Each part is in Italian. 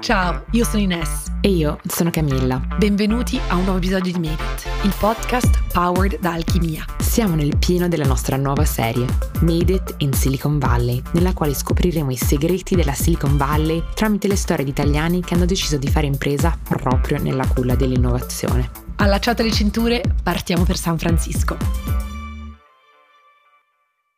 Ciao, io sono Ines. E io sono Camilla. Benvenuti a un nuovo episodio di Made It, il podcast powered da Alchimia. Siamo nel pieno della nostra nuova serie, Made It in Silicon Valley, nella quale scopriremo i segreti della Silicon Valley tramite le storie di italiani che hanno deciso di fare impresa proprio nella culla dell'innovazione. Allacciate le cinture, partiamo per San Francisco.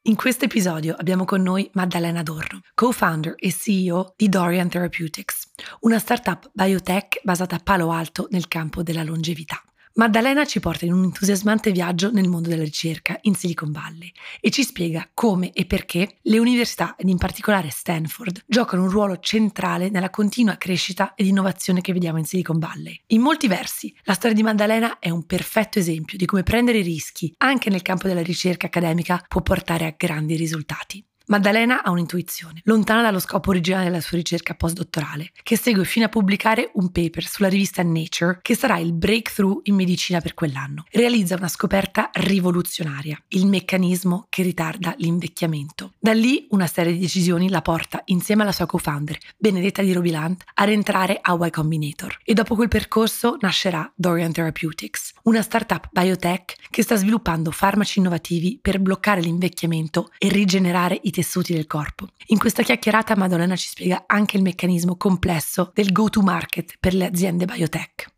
In questo episodio abbiamo con noi Maddalena Dorro, co-founder e CEO di Dorian Therapeutics, una startup biotech basata a Palo Alto nel campo della longevità. Maddalena ci porta in un entusiasmante viaggio nel mondo della ricerca in Silicon Valley e ci spiega come e perché le università, ed in particolare Stanford, giocano un ruolo centrale nella continua crescita ed innovazione che vediamo in Silicon Valley. In molti versi, la storia di Maddalena è un perfetto esempio di come prendere rischi, anche nel campo della ricerca accademica, può portare a grandi risultati. Maddalena ha un'intuizione, lontana dallo scopo originale della sua ricerca postdottorale, che segue fino a pubblicare un paper sulla rivista Nature, che sarà il breakthrough in medicina per quell'anno. Realizza una scoperta rivoluzionaria, il meccanismo che ritarda l'invecchiamento. Da lì una serie di decisioni la porta, insieme alla sua co-founder, Benedetta di Robilant, a rientrare a Y Combinator. E dopo quel percorso nascerà Dorian Therapeutics, una startup biotech che sta sviluppando farmaci innovativi per bloccare l'invecchiamento e rigenerare i tessuti del corpo. In questa chiacchierata Madonna ci spiega anche il meccanismo complesso del go-to-market per le aziende biotech.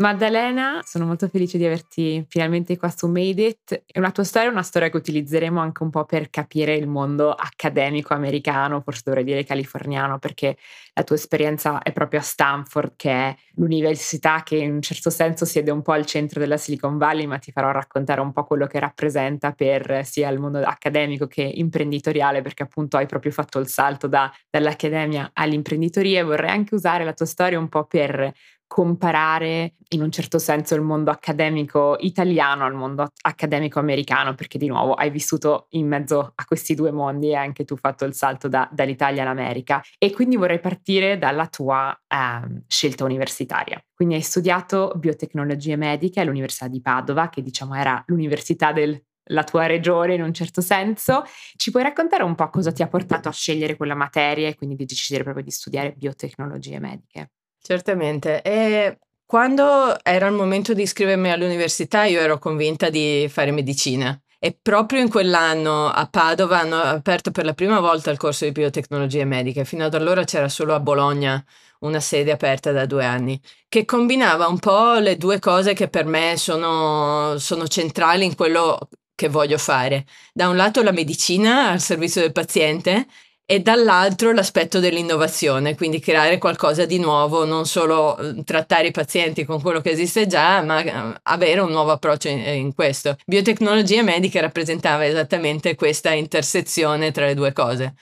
Maddalena, sono molto felice di averti finalmente qua su Made It. La tua storia è una storia che utilizzeremo anche un po' per capire il mondo accademico americano, forse dovrei dire californiano, perché la tua esperienza è proprio a Stanford, che è l'università che in un certo senso siede un po' al centro della Silicon Valley, ma ti farò raccontare un po' quello che rappresenta per sia il mondo accademico che imprenditoriale, perché appunto hai proprio fatto il salto da, dall'accademia all'imprenditoria e vorrei anche usare la tua storia un po' per comparare in un certo senso il mondo accademico italiano al mondo accademico americano, perché di nuovo hai vissuto in mezzo a questi due mondi e anche tu hai fatto il salto da, dall'Italia all'America. E quindi vorrei partire dalla tua eh, scelta universitaria. Quindi hai studiato biotecnologie mediche all'Università di Padova, che diciamo era l'università della tua regione in un certo senso. Ci puoi raccontare un po' cosa ti ha portato a scegliere quella materia e quindi di decidere proprio di studiare biotecnologie mediche? Certamente. E quando era il momento di iscrivermi all'università, io ero convinta di fare medicina. E proprio in quell'anno a Padova hanno aperto per la prima volta il corso di biotecnologie mediche. Fino ad allora c'era solo a Bologna una sede aperta da due anni, che combinava un po' le due cose che per me sono, sono centrali in quello che voglio fare. Da un lato la medicina al servizio del paziente e dall'altro l'aspetto dell'innovazione, quindi creare qualcosa di nuovo, non solo uhm, trattare i pazienti con quello che esiste già, ma uhm, avere un nuovo approccio in, in questo. Biotecnologia medica rappresentava esattamente questa intersezione tra le due cose.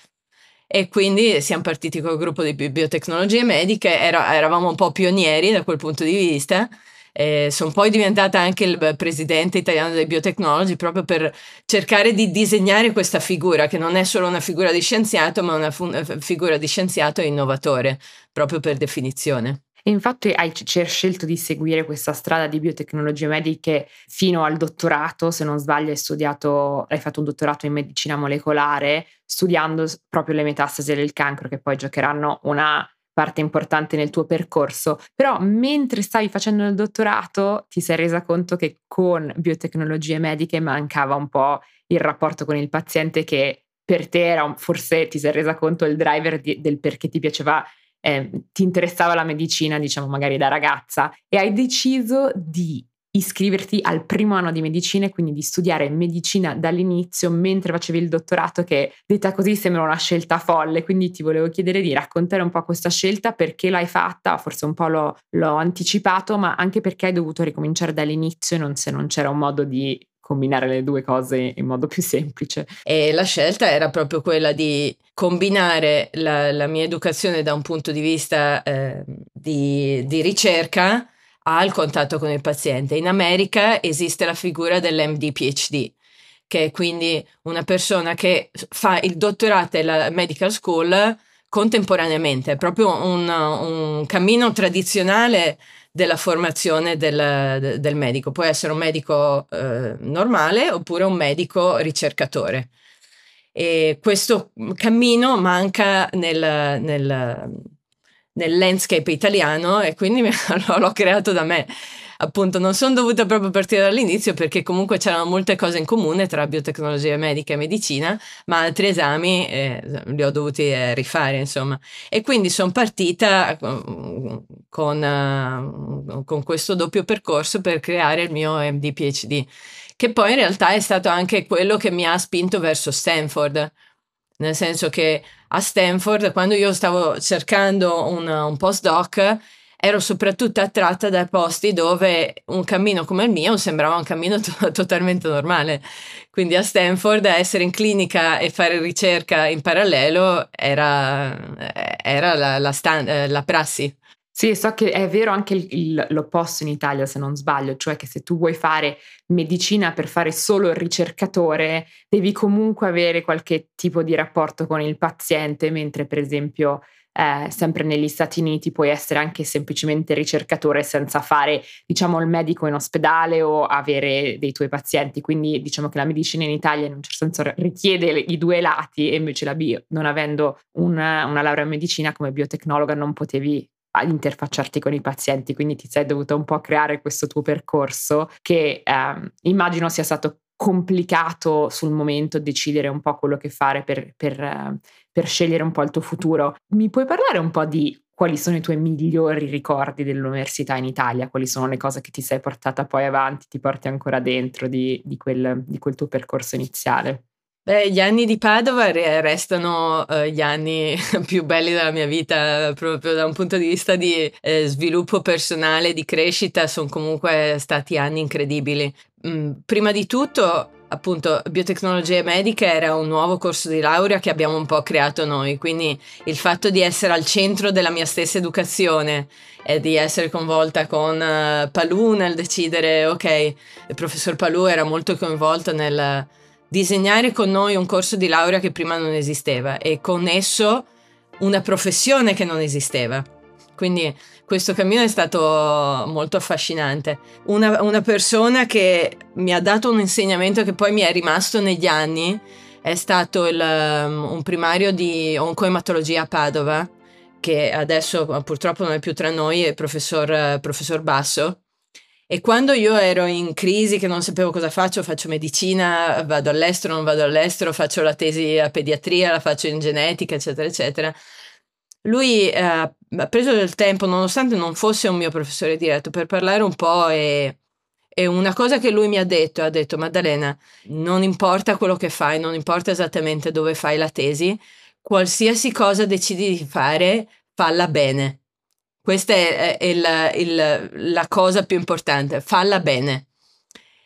E quindi siamo partiti col gruppo di biotecnologie mediche, era, eravamo un po' pionieri da quel punto di vista eh, sono poi diventata anche il presidente italiano dei biotechnology proprio per cercare di disegnare questa figura che non è solo una figura di scienziato ma una fu- figura di scienziato e innovatore proprio per definizione. Infatti hai scelto di seguire questa strada di biotecnologie mediche fino al dottorato, se non sbaglio hai studiato, hai fatto un dottorato in medicina molecolare, studiando proprio le metastasi del cancro che poi giocheranno una parte importante nel tuo percorso, però mentre stavi facendo il dottorato ti sei resa conto che con biotecnologie mediche mancava un po' il rapporto con il paziente che per te era forse ti sei resa conto il driver di, del perché ti piaceva eh, ti interessava la medicina, diciamo magari da ragazza, e hai deciso di iscriverti al primo anno di medicina e quindi di studiare medicina dall'inizio mentre facevi il dottorato che detta così sembra una scelta folle quindi ti volevo chiedere di raccontare un po' questa scelta perché l'hai fatta forse un po' l'ho, l'ho anticipato ma anche perché hai dovuto ricominciare dall'inizio e non se non c'era un modo di combinare le due cose in modo più semplice. E la scelta era proprio quella di combinare la, la mia educazione da un punto di vista eh, di, di ricerca al contatto con il paziente. In America esiste la figura dell'MD PhD, che è quindi una persona che fa il dottorato e la medical school contemporaneamente, è proprio un, un cammino tradizionale della formazione del, del, medico. Può essere un medico eh, normale oppure un medico ricercatore. E questo cammino manca nel, nel, nel landscape italiano e quindi l'ho creato da me appunto non sono dovuta proprio partire dall'inizio perché comunque c'erano molte cose in comune tra biotecnologia medica e medicina, ma altri esami eh, li ho dovuti eh, rifare, insomma. E quindi sono partita con, uh, con questo doppio percorso per creare il mio MD PhD, che poi in realtà è stato anche quello che mi ha spinto verso Stanford nel senso che a Stanford, quando io stavo cercando un, un postdoc, ero soprattutto attratta da posti dove un cammino come il mio sembrava un cammino to- totalmente normale. Quindi a Stanford essere in clinica e fare ricerca in parallelo era, era la, la, stand, la prassi. Sì, so che è vero anche il, il, l'opposto in Italia, se non sbaglio, cioè che se tu vuoi fare medicina per fare solo il ricercatore, devi comunque avere qualche tipo di rapporto con il paziente, mentre per esempio eh, sempre negli Stati Uniti puoi essere anche semplicemente ricercatore senza fare, diciamo, il medico in ospedale o avere dei tuoi pazienti. Quindi diciamo che la medicina in Italia in un certo senso richiede i due lati e invece la bio, non avendo una, una laurea in medicina come biotecnologa non potevi interfacciarti con i pazienti, quindi ti sei dovuto un po' creare questo tuo percorso che eh, immagino sia stato complicato sul momento decidere un po' quello che fare per, per, per scegliere un po' il tuo futuro. Mi puoi parlare un po' di quali sono i tuoi migliori ricordi dell'università in Italia, quali sono le cose che ti sei portata poi avanti, ti porti ancora dentro di, di, quel, di quel, tuo percorso iniziale? Beh, gli anni di Padova restano uh, gli anni più belli della mia vita, proprio da un punto di vista di eh, sviluppo personale, di crescita, sono comunque stati anni incredibili. Mm, prima di tutto, appunto, biotecnologie mediche era un nuovo corso di laurea che abbiamo un po' creato noi, quindi il fatto di essere al centro della mia stessa educazione e di essere coinvolta con uh, Palù nel decidere, ok, il professor Palù era molto coinvolto nel disegnare con noi un corso di laurea che prima non esisteva e con esso una professione che non esisteva. Quindi questo cammino è stato molto affascinante. Una, una, persona che mi ha dato un insegnamento che poi mi è rimasto negli anni è stato il, um, un primario di oncoematologia a Padova, che adesso purtroppo non è più tra noi, è il professor, professor Basso. E quando io ero in crisi, che non sapevo cosa faccio, faccio medicina, vado all'estero, non vado all'estero, faccio la tesi a pediatria, la faccio in genetica, eccetera, eccetera lui eh, ha preso del tempo, nonostante non fosse un mio professore diretto, per parlare un po' e, e una cosa che lui mi ha detto, ha detto Maddalena, non importa quello che fai, non importa esattamente dove fai la tesi, qualsiasi cosa decidi di fare, falla bene. Questa è, è il, il, la cosa più importante, falla bene.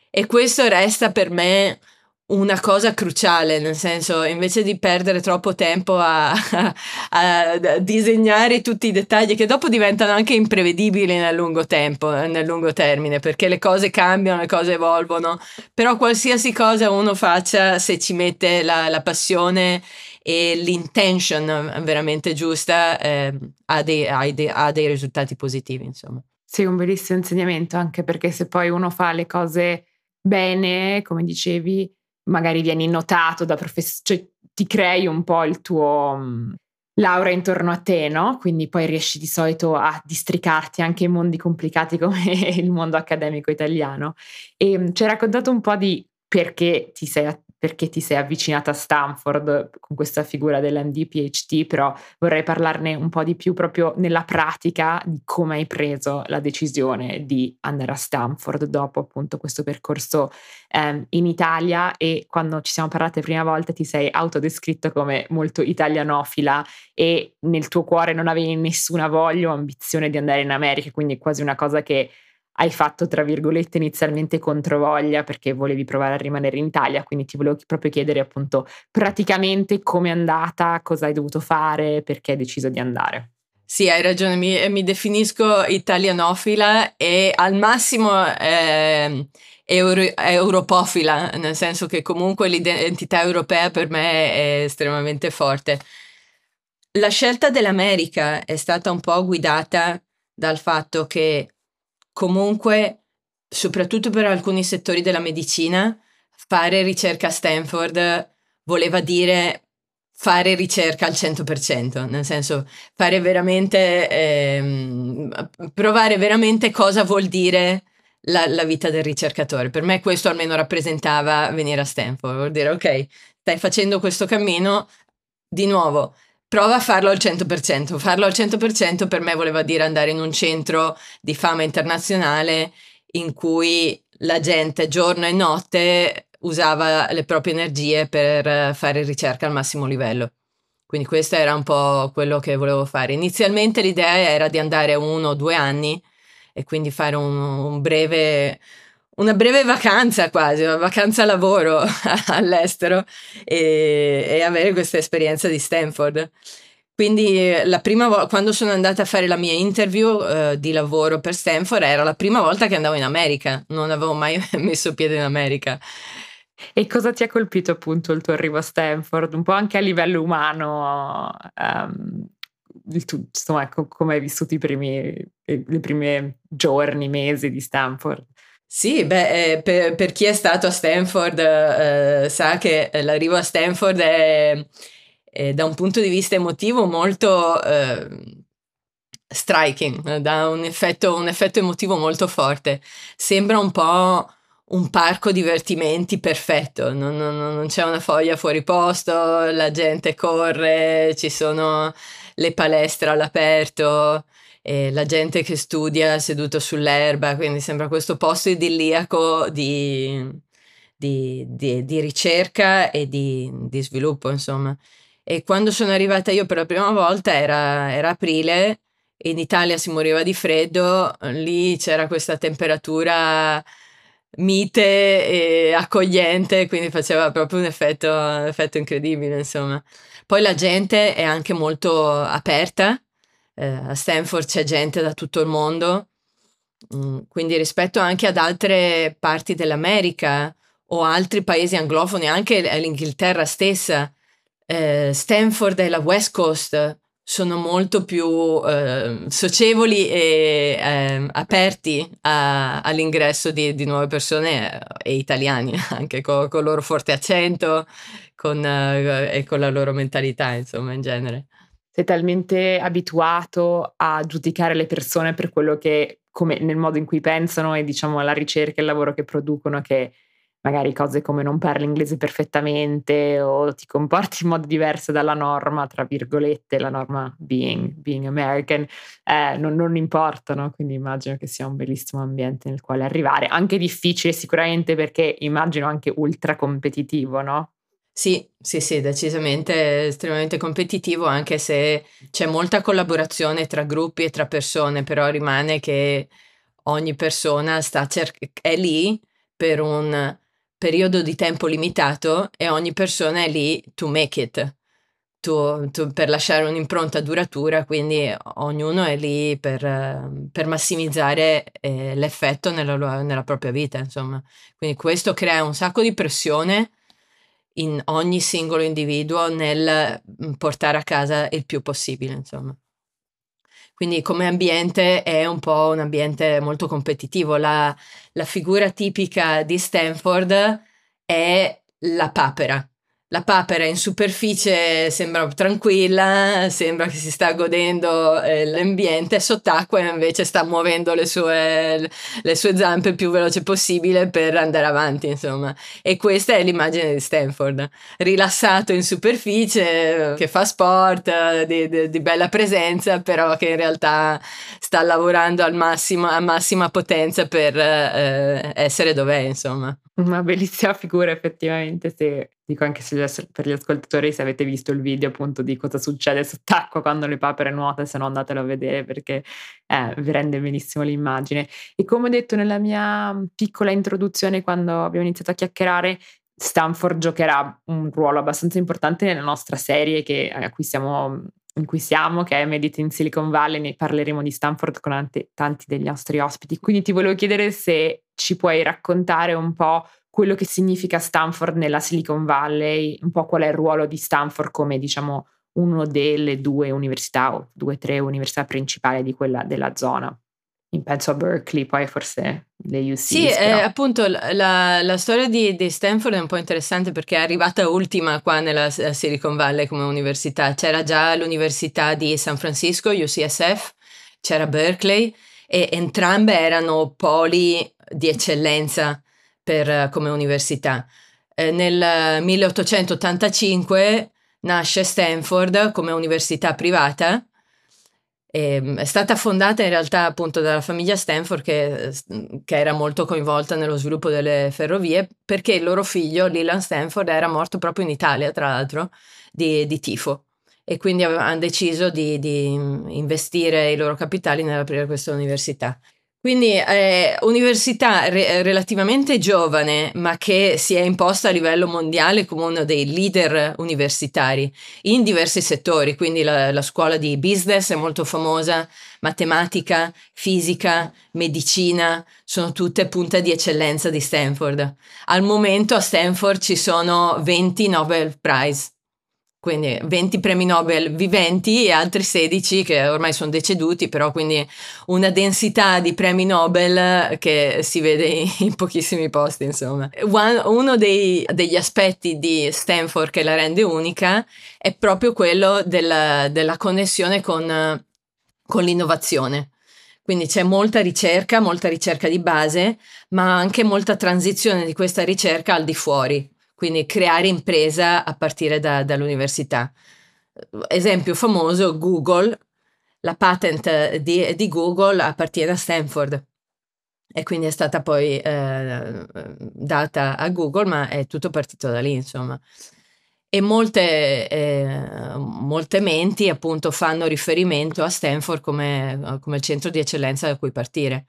E questo resta per me una cosa cruciale, nel senso invece di perdere troppo tempo a, a, a, disegnare tutti i dettagli che dopo diventano anche imprevedibili nel lungo tempo, nel lungo termine, perché le cose cambiano, le cose evolvono, però qualsiasi cosa uno faccia se ci mette la, la passione e l'intention veramente giusta eh, ha, dei, ha, dei, ha dei risultati positivi, insomma. Sì, un bellissimo insegnamento, anche perché se poi uno fa le cose bene, come dicevi, magari vieni notato da professori, cioè ti crei un po' il tuo um, laurea intorno a te, no? Quindi poi riesci di solito a districarti anche in mondi complicati come il mondo accademico italiano. E um, ci hai raccontato un po' di perché ti sei perché ti sei avvicinata a Stanford con questa figura dell'MD PhD, però vorrei parlarne un po' di più proprio nella pratica di come hai preso la decisione di andare a Stanford dopo appunto questo percorso ehm, in Italia e quando ci siamo parlate la prima volta ti sei autodescritto come molto italianofila e nel tuo cuore non avevi nessuna voglia o ambizione di andare in America, quindi è quasi una cosa che hai fatto, tra virgolette, inizialmente controvoglia perché volevi provare a rimanere in Italia, quindi ti volevo proprio chiedere appunto praticamente come è andata, cosa hai dovuto fare, perché hai deciso di andare. Sì, hai ragione, mi, mi definisco italianofila e al massimo eh, euro, europofila, nel senso che comunque l'identità europea per me è estremamente forte. La scelta dell'America è stata un po' guidata dal fatto che comunque, soprattutto per alcuni settori della medicina, fare ricerca a Stanford voleva dire fare ricerca al 100%, nel senso fare veramente, ehm, provare veramente cosa vuol dire la, la, vita del ricercatore. Per me questo almeno rappresentava venire a Stanford, vuol dire ok, stai facendo questo cammino, di nuovo, prova a farlo al 100%. Farlo al 100% per me voleva dire andare in un centro di fama internazionale in cui la gente giorno e notte usava le proprie energie per fare ricerca al massimo livello. Quindi questo era un po' quello che volevo fare. Inizialmente l'idea era di andare uno o due anni e quindi fare un, un breve, una breve vacanza quasi, una vacanza lavoro all'estero e, e, avere questa esperienza di Stanford. Quindi la prima volta, quando sono andata a fare la mia interview uh, di lavoro per Stanford, era la prima volta che andavo in America, non avevo mai messo piede in America. E cosa ti ha colpito appunto il tuo arrivo a Stanford? Un po' anche a livello umano, um, tu, insomma, come hai vissuto i primi, i primi giorni, mesi di Stanford? Sì, beh, eh, per, per, chi è stato a Stanford eh, sa che l'arrivo a Stanford è, è, da un punto di vista emotivo molto eh, striking, dà un effetto, un effetto emotivo molto forte. Sembra un po' un parco divertimenti perfetto, non, non, non, c'è una foglia fuori posto, la gente corre, ci sono le palestre all'aperto, la gente che studia seduto sull'erba, quindi sembra questo posto idilliaco di, di, di, di ricerca e di, sviluppo, insomma. E quando sono arrivata io per la prima volta era, era aprile, in Italia si moriva di freddo, lì c'era questa temperatura mite e accogliente, quindi faceva proprio un effetto, un effetto incredibile, insomma. Poi la gente è anche molto aperta, eh, a Stanford c'è gente da tutto il mondo, mm, quindi rispetto anche ad altre parti dell'America o altri paesi anglofoni, anche l'Inghilterra stessa, eh, Stanford e la West Coast sono molto più eh, socievoli e eh, aperti a, all'ingresso di, di, nuove persone eh, e italiani, anche con, con il loro forte accento con, eh, e con la loro mentalità, insomma, in genere. Sei talmente abituato a giudicare le persone per quello che, come nel modo in cui pensano e diciamo la ricerca e il lavoro che producono, che magari cose come non parli inglese perfettamente o ti comporti in modo diverso dalla norma, tra virgolette, la norma being, being American, eh, non, non, importano, quindi immagino che sia un bellissimo ambiente nel quale arrivare, anche difficile sicuramente perché immagino anche ultra competitivo, no? Sì, sì, sì, decisamente estremamente competitivo, anche se c'è molta collaborazione tra gruppi e tra persone, però rimane che ogni persona cer- è lì per un periodo di tempo limitato e ogni persona è lì to make it, to, to, per lasciare un'impronta duratura, quindi ognuno è lì per, per massimizzare eh, l'effetto nella, nella propria vita, insomma. Quindi questo crea un sacco di pressione in ogni singolo individuo nel portare a casa il più possibile, insomma. Quindi come ambiente è un po' un ambiente molto competitivo. La, la figura tipica di Stanford è la papera, la papera in superficie sembra tranquilla, sembra che si sta godendo eh, l'ambiente, sott'acqua invece sta muovendo le sue, le sue, zampe il più veloce possibile per andare avanti, insomma. E questa è l'immagine di Stanford, rilassato in superficie, che fa sport, di, di, di bella presenza, però che in realtà sta lavorando al massimo, a massima potenza per eh, essere dov'è, insomma. Una bellissima figura effettivamente, se, dico anche se, per gli ascoltatori se avete visto il video appunto di cosa succede sott'acqua quando le papere nuotano, se no andatelo a vedere perché eh, vi rende benissimo l'immagine. E come ho detto nella mia piccola introduzione quando abbiamo iniziato a chiacchierare, Stanford giocherà un ruolo abbastanza importante nella nostra serie che, a cui siamo in cui siamo, che è Medit in Silicon Valley, ne parleremo di Stanford con ante, tanti degli nostri ospiti. Quindi ti volevo chiedere se ci puoi raccontare un po' quello che significa Stanford nella Silicon Valley, un po' qual è il ruolo di Stanford come, diciamo, una delle due università o due o tre università principali di quella della zona. penso a Berkeley, poi forse le UC. Sì, eh, appunto la, la storia di, di, Stanford è un po' interessante perché è arrivata ultima qua nella Silicon Valley come università. C'era già l'università di San Francisco, UCSF, c'era Berkeley e entrambe erano poli di eccellenza per, come università. Eh, nel 1885 nasce Stanford come università privata ehm, è stata fondata in realtà appunto dalla famiglia Stanford che, che, era molto coinvolta nello sviluppo delle ferrovie perché il loro figlio, Leland Stanford, era morto proprio in Italia, tra l'altro, di, di tifo. E quindi hanno deciso di, di investire i loro capitali nell'aprire questa università. Quindi eh, università re- relativamente giovane, ma che si è imposta a livello mondiale come uno dei leader universitari in diversi settori, quindi la, la scuola di business è molto famosa, matematica, fisica, medicina, sono tutte punte di eccellenza di Stanford. Al momento a Stanford ci sono 20 Nobel Prize quindi 20 premi Nobel viventi e altri 16 che ormai sono deceduti, però quindi una densità di premi Nobel che si vede in pochissimi posti, insomma. Uno dei, degli aspetti di Stanford che la rende unica è proprio quello della, della connessione con, con l'innovazione. Quindi c'è molta ricerca, molta ricerca di base, ma anche molta transizione di questa ricerca al di fuori quindi creare impresa a partire da, dall'università. Esempio famoso, Google, la patent di, di, Google appartiene a Stanford e quindi è stata poi eh, data a Google, ma è tutto partito da lì, insomma. E molte, eh, molte menti appunto fanno riferimento a Stanford come, come centro di eccellenza da cui partire.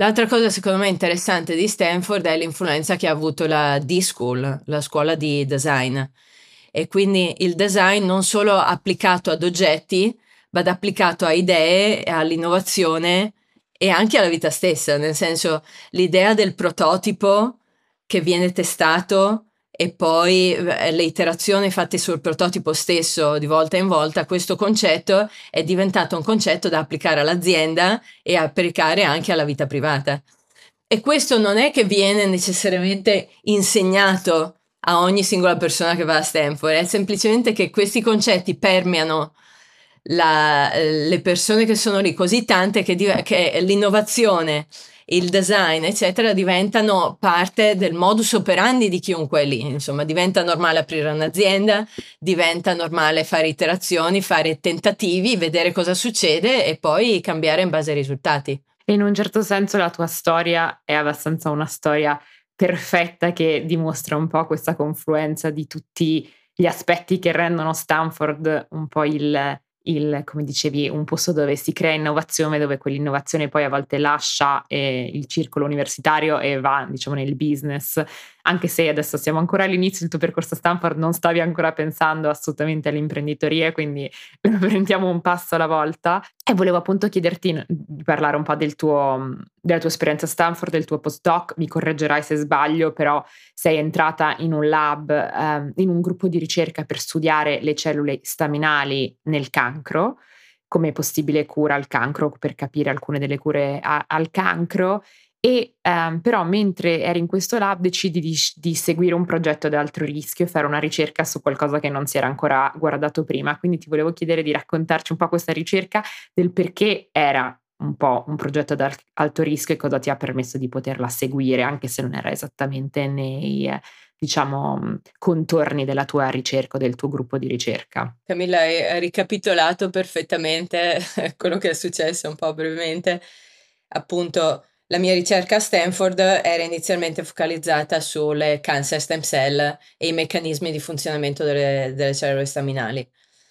L'altra cosa secondo me interessante di Stanford è l'influenza che ha avuto la D-School, la scuola di design. E quindi il design non solo applicato ad oggetti, ma applicato a idee, all'innovazione e anche alla vita stessa, nel senso l'idea del prototipo che viene testato e poi eh, le iterazioni fatte sul prototipo stesso di volta in volta, questo concetto è diventato un concetto da applicare all'azienda e applicare anche alla vita privata. E questo non è che viene necessariamente insegnato a ogni singola persona che va a Stanford, è semplicemente che questi concetti permeano la, le persone che sono lì così tante che, che l'innovazione il design, eccetera, diventano parte del modus operandi di chiunque è lì. Insomma, diventa normale aprire un'azienda, diventa normale fare iterazioni, fare tentativi, vedere cosa succede e poi cambiare in base ai risultati. In un certo senso la tua storia è abbastanza una storia perfetta che dimostra un po' questa confluenza di tutti gli aspetti che rendono Stanford un po' il, il, come dicevi, un posto dove si crea innovazione, dove quell'innovazione poi a volte lascia eh, il circolo universitario e va, diciamo, nel business anche se adesso siamo ancora all'inizio del tuo percorso a Stanford, non stavi ancora pensando assolutamente all'imprenditoria, quindi lo prendiamo un passo alla volta. E volevo appunto chiederti di parlare un po' del tuo, della tua esperienza a Stanford, del tuo postdoc, mi correggerai se sbaglio, però sei entrata in un lab, um, in un gruppo di ricerca per studiare le cellule staminali nel cancro come possibile cura al cancro per capire alcune delle cure a, al cancro e ehm, però mentre eri in questo lab decidi di, di, seguire un progetto ad alto rischio e fare una ricerca su qualcosa che non si era ancora guardato prima. Quindi ti volevo chiedere di raccontarci un po' questa ricerca del perché era un po' un progetto ad alto rischio e cosa ti ha permesso di poterla seguire, anche se non era esattamente nei diciamo contorni della tua ricerca o del tuo gruppo di ricerca. Camilla hai ricapitolato perfettamente quello che è successo un po' brevemente. Appunto, la mia ricerca a Stanford era inizialmente focalizzata sulle cancer stem cell e i meccanismi di funzionamento delle, delle cellule staminali.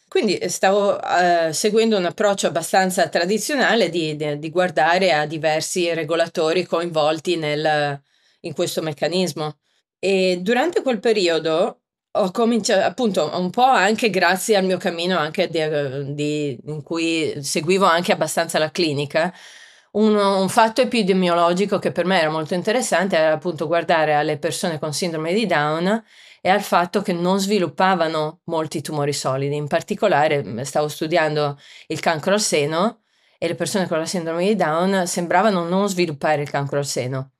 Quindi stavo uh, seguendo un approccio abbastanza tradizionale di, di, di, guardare a diversi regolatori coinvolti nel, in questo meccanismo. E durante quel periodo ho cominciato, appunto, un po' anche grazie al mio cammino anche di, in cui seguivo anche abbastanza la clinica, un, un, fatto epidemiologico che per me era molto interessante era appunto guardare alle persone con sindrome di Down e al fatto che non sviluppavano molti tumori solidi. In particolare stavo studiando il cancro al seno e le persone con la sindrome di Down sembravano non sviluppare il cancro al seno.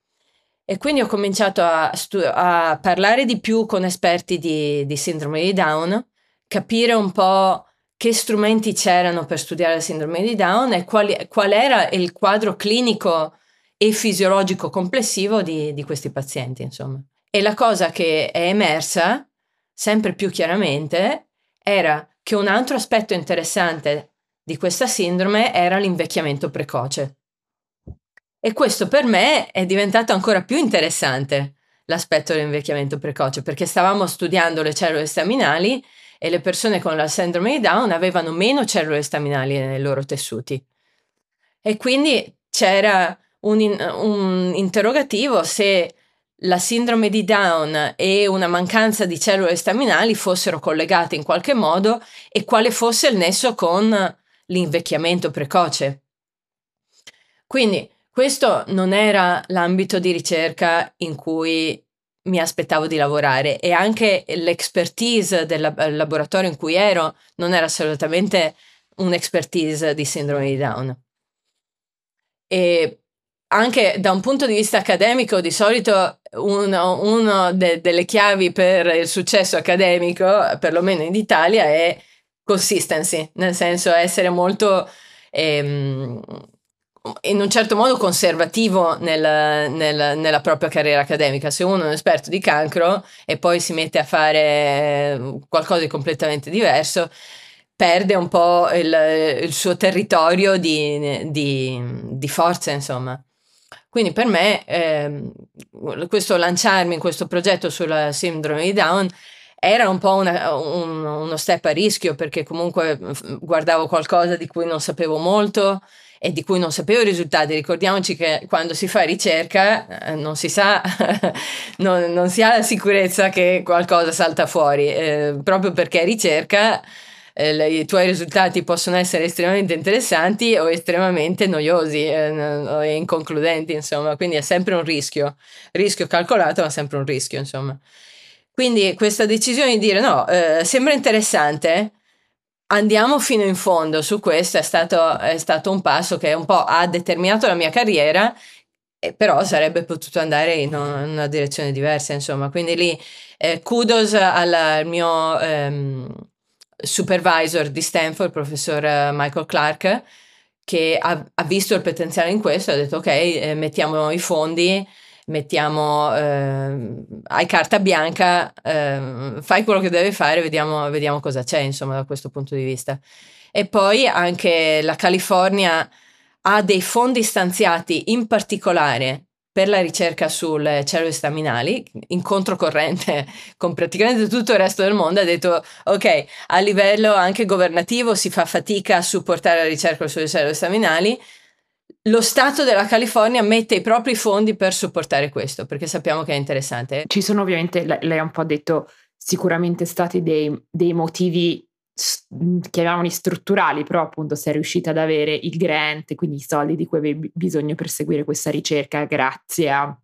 E quindi ho cominciato a, stu- a parlare di più con esperti di, di, sindrome di Down, capire un po' che strumenti c'erano per studiare la sindrome di Down e quali, qual era il quadro clinico e fisiologico complessivo di, di questi pazienti, insomma. E la cosa che è emersa sempre più chiaramente era che un altro aspetto interessante di questa sindrome era l'invecchiamento precoce. E questo per me è diventato ancora più interessante, l'aspetto dell'invecchiamento precoce, perché stavamo studiando le cellule staminali e le persone con la sindrome di Down avevano meno cellule staminali nei loro tessuti. E quindi c'era un, un interrogativo se la sindrome di Down e una mancanza di cellule staminali fossero collegate in qualche modo e quale fosse il nesso con l'invecchiamento precoce. Quindi questo non era l'ambito di ricerca in cui mi aspettavo di lavorare e anche l'expertise del laboratorio in cui ero non era assolutamente un'expertise di sindrome di Down. E anche da un punto di vista accademico, di solito uno de, delle chiavi per il successo accademico, perlomeno in Italia, è consistency, nel senso essere molto ehm, in un certo modo conservativo nel, nel, nella propria carriera accademica. Se uno è un esperto di cancro e poi si mette a fare qualcosa di completamente diverso, perde un po' il, il suo territorio di, di, di forza, insomma. Quindi per me eh, questo lanciarmi in questo progetto sulla sindrome di Down era un po' una, un, uno step a rischio perché comunque guardavo qualcosa di cui non sapevo molto e di cui non sapevo i risultati. Ricordiamoci che quando si fa ricerca eh, non si sa, non, non, si ha la sicurezza che qualcosa salta fuori, eh, proprio perché ricerca eh, i tuoi risultati possono essere estremamente interessanti o estremamente noiosi eh, o inconcludenti, insomma, quindi è sempre un rischio, rischio calcolato, ma sempre un rischio, insomma. Quindi questa decisione di dire no, eh, sembra interessante, andiamo fino in fondo su questo è stato, è stato un passo che un po' ha determinato la mia carriera però sarebbe potuto andare in una direzione diversa, insomma. Quindi lì eh, kudos al, al mio ehm, supervisor di Stanford, il professor eh, Michael Clark, che ha, ha, visto il potenziale in questo e ha detto ok, eh, mettiamo i fondi, mettiamo, eh, hai carta bianca, eh, fai quello che devi fare, vediamo, vediamo cosa c'è, insomma, da questo punto di vista. E poi anche la California ha dei fondi stanziati in particolare per la ricerca sulle cellule staminali, in controcorrente con praticamente tutto il resto del mondo, ha detto ok, a livello anche governativo si fa fatica a supportare la ricerca sulle cellule staminali, lo Stato della California mette i propri fondi per supportare questo, perché sappiamo che è interessante. Ci sono ovviamente, lei ha un po' detto, sicuramente stati dei, dei motivi chiamiamoli strutturali, però appunto sei riuscita ad avere il grant, quindi i soldi di cui avevi bisogno per seguire questa ricerca grazie a,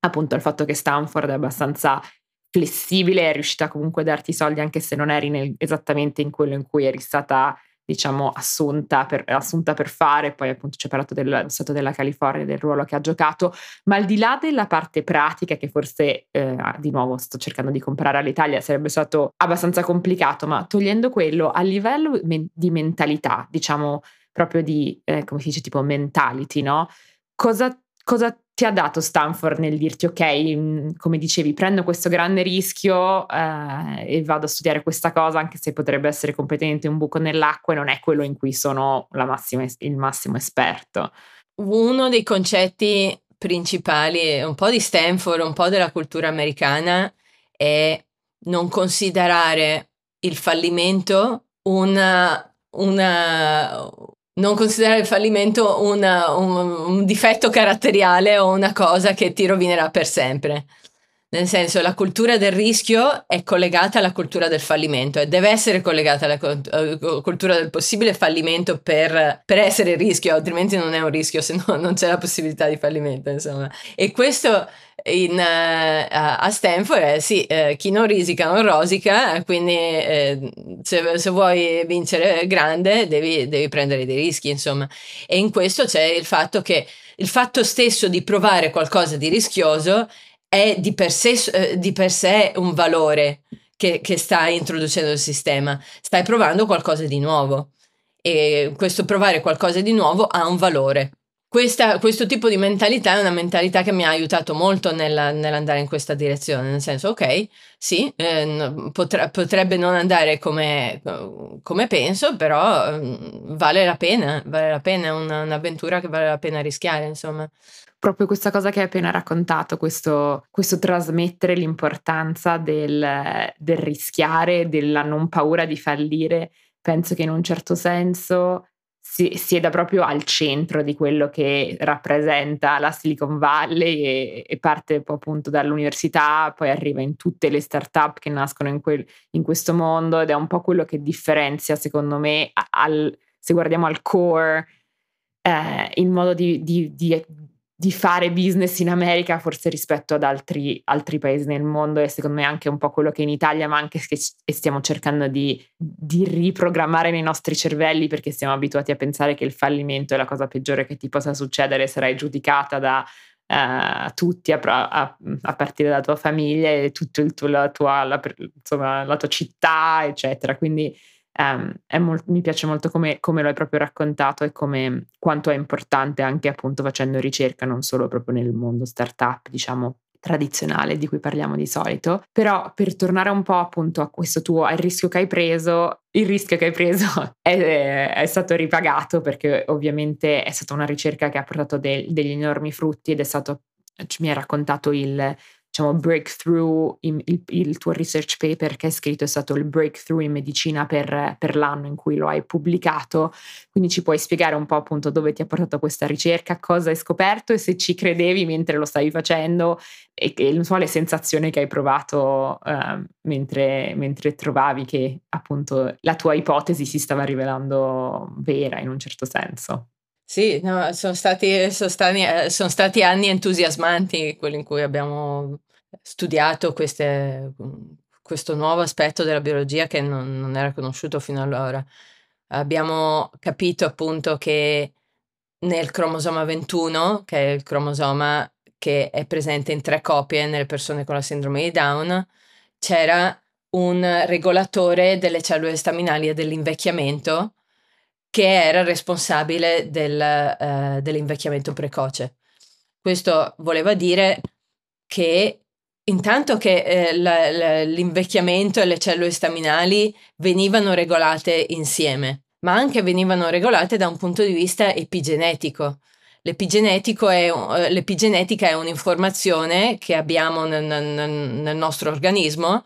appunto al fatto che Stanford è abbastanza flessibile, è riuscita comunque a darti i soldi anche se non eri nel, esattamente in quello in cui eri stata diciamo assunta per, assunta per fare, poi appunto ci ha parlato del Stato della California, del ruolo che ha giocato, ma al di là della parte pratica che forse eh, di nuovo sto cercando di comprare all'Italia sarebbe stato abbastanza complicato, ma togliendo quello a livello men- di mentalità, diciamo proprio di, eh, come si dice, tipo mentality, no? Cosa, cosa ti ha dato Stanford nel dirti ok, mm, come dicevi, prendo questo grande rischio eh, e vado a studiare questa cosa anche se potrebbe essere completamente un buco nell'acqua e non è quello in cui sono massima, il massimo esperto? Uno dei concetti principali, un po' di Stanford, un po' della cultura americana, è non considerare il fallimento una, una, non considerare il fallimento una, un, un, difetto caratteriale o una cosa che ti rovinerà per sempre. Nel senso, la cultura del rischio è collegata alla cultura del fallimento e deve essere collegata alla cultura del possibile fallimento per, per essere rischio, altrimenti non è un rischio se no non c'è la possibilità di fallimento, insomma. E questo in, uh, a Stanford è sì, uh, chi non risica non rosica, quindi uh, se, se, vuoi vincere grande devi, devi prendere dei rischi, insomma. E in questo c'è il fatto che il fatto stesso di provare qualcosa di rischioso è di per sé, eh, di per sé un valore che, che stai introducendo il sistema, stai provando qualcosa di nuovo e questo provare qualcosa di nuovo ha un valore. Questa, questo tipo di mentalità è una mentalità che mi ha aiutato molto nella, nell'andare in questa direzione, nel senso, ok, sì, eh, potre, potrebbe non andare come, come penso, però eh, vale la pena, vale la pena, è una, un'avventura che vale la pena rischiare, insomma. Proprio questa cosa che hai appena raccontato, questo, questo trasmettere l'importanza del, del, rischiare, della non paura di fallire, penso che in un certo senso si, sieda proprio al centro di quello che rappresenta la Silicon Valley e, e parte appunto dall'università, poi arriva in tutte le start-up che nascono in, quel, in questo mondo ed è un po' quello che differenzia secondo me al, se guardiamo al core eh, il modo di, di, di di fare business in America forse rispetto ad altri, altri, paesi nel mondo e secondo me anche un po' quello che in Italia ma anche che stiamo cercando di, di, riprogrammare nei nostri cervelli perché siamo abituati a pensare che il fallimento è la cosa peggiore che ti possa succedere, sarai giudicata da uh, tutti a, a, a, partire dalla tua famiglia e tutta la la, la tua città eccetera. Quindi Um, molt- mi piace molto come, come, lo hai proprio raccontato e come, quanto è importante anche appunto facendo ricerca, non solo proprio nel mondo startup, diciamo tradizionale di cui parliamo di solito. Però per tornare un po' appunto a questo tuo, al rischio che hai preso, il rischio che hai preso è, è stato ripagato perché ovviamente è stata una ricerca che ha portato de- degli enormi frutti ed è stato, mi hai raccontato il diciamo, breakthrough, in, il, il, tuo research paper che hai scritto è stato il breakthrough in medicina per, per, l'anno in cui lo hai pubblicato, quindi ci puoi spiegare un po' appunto dove ti ha portato questa ricerca, cosa hai scoperto e se ci credevi mentre lo stavi facendo e, e so le sensazioni che hai provato uh, mentre, mentre trovavi che appunto la tua ipotesi si stava rivelando vera in un certo senso. Sì, no, sono, stati, sono, stati, eh, sono, stati, anni entusiasmanti quelli in cui abbiamo studiato queste, questo nuovo aspetto della biologia che non, non era conosciuto fino allora. Abbiamo capito appunto che nel cromosoma 21, che è il cromosoma che è presente in tre copie nelle persone con la sindrome di Down, c'era un regolatore delle cellule staminali e dell'invecchiamento che era responsabile del, uh, dell'invecchiamento precoce. Questo voleva dire che intanto che eh, la, la, l'invecchiamento e le cellule staminali venivano regolate insieme, ma anche venivano regolate da un punto di vista epigenetico. È, uh, l'epigenetica è un'informazione che abbiamo nel, nel, nel nostro organismo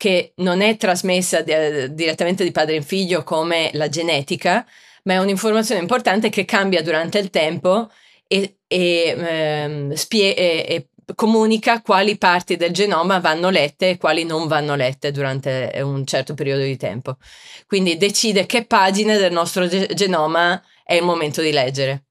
che non è trasmessa di, direttamente di padre in figlio come la genetica, ma è un'informazione importante che cambia durante il tempo e, e, ehm, spie- e, e comunica quali parti del genoma vanno lette e quali non vanno lette durante un certo periodo di tempo. Quindi decide che pagine del nostro ge- genoma è il momento di leggere.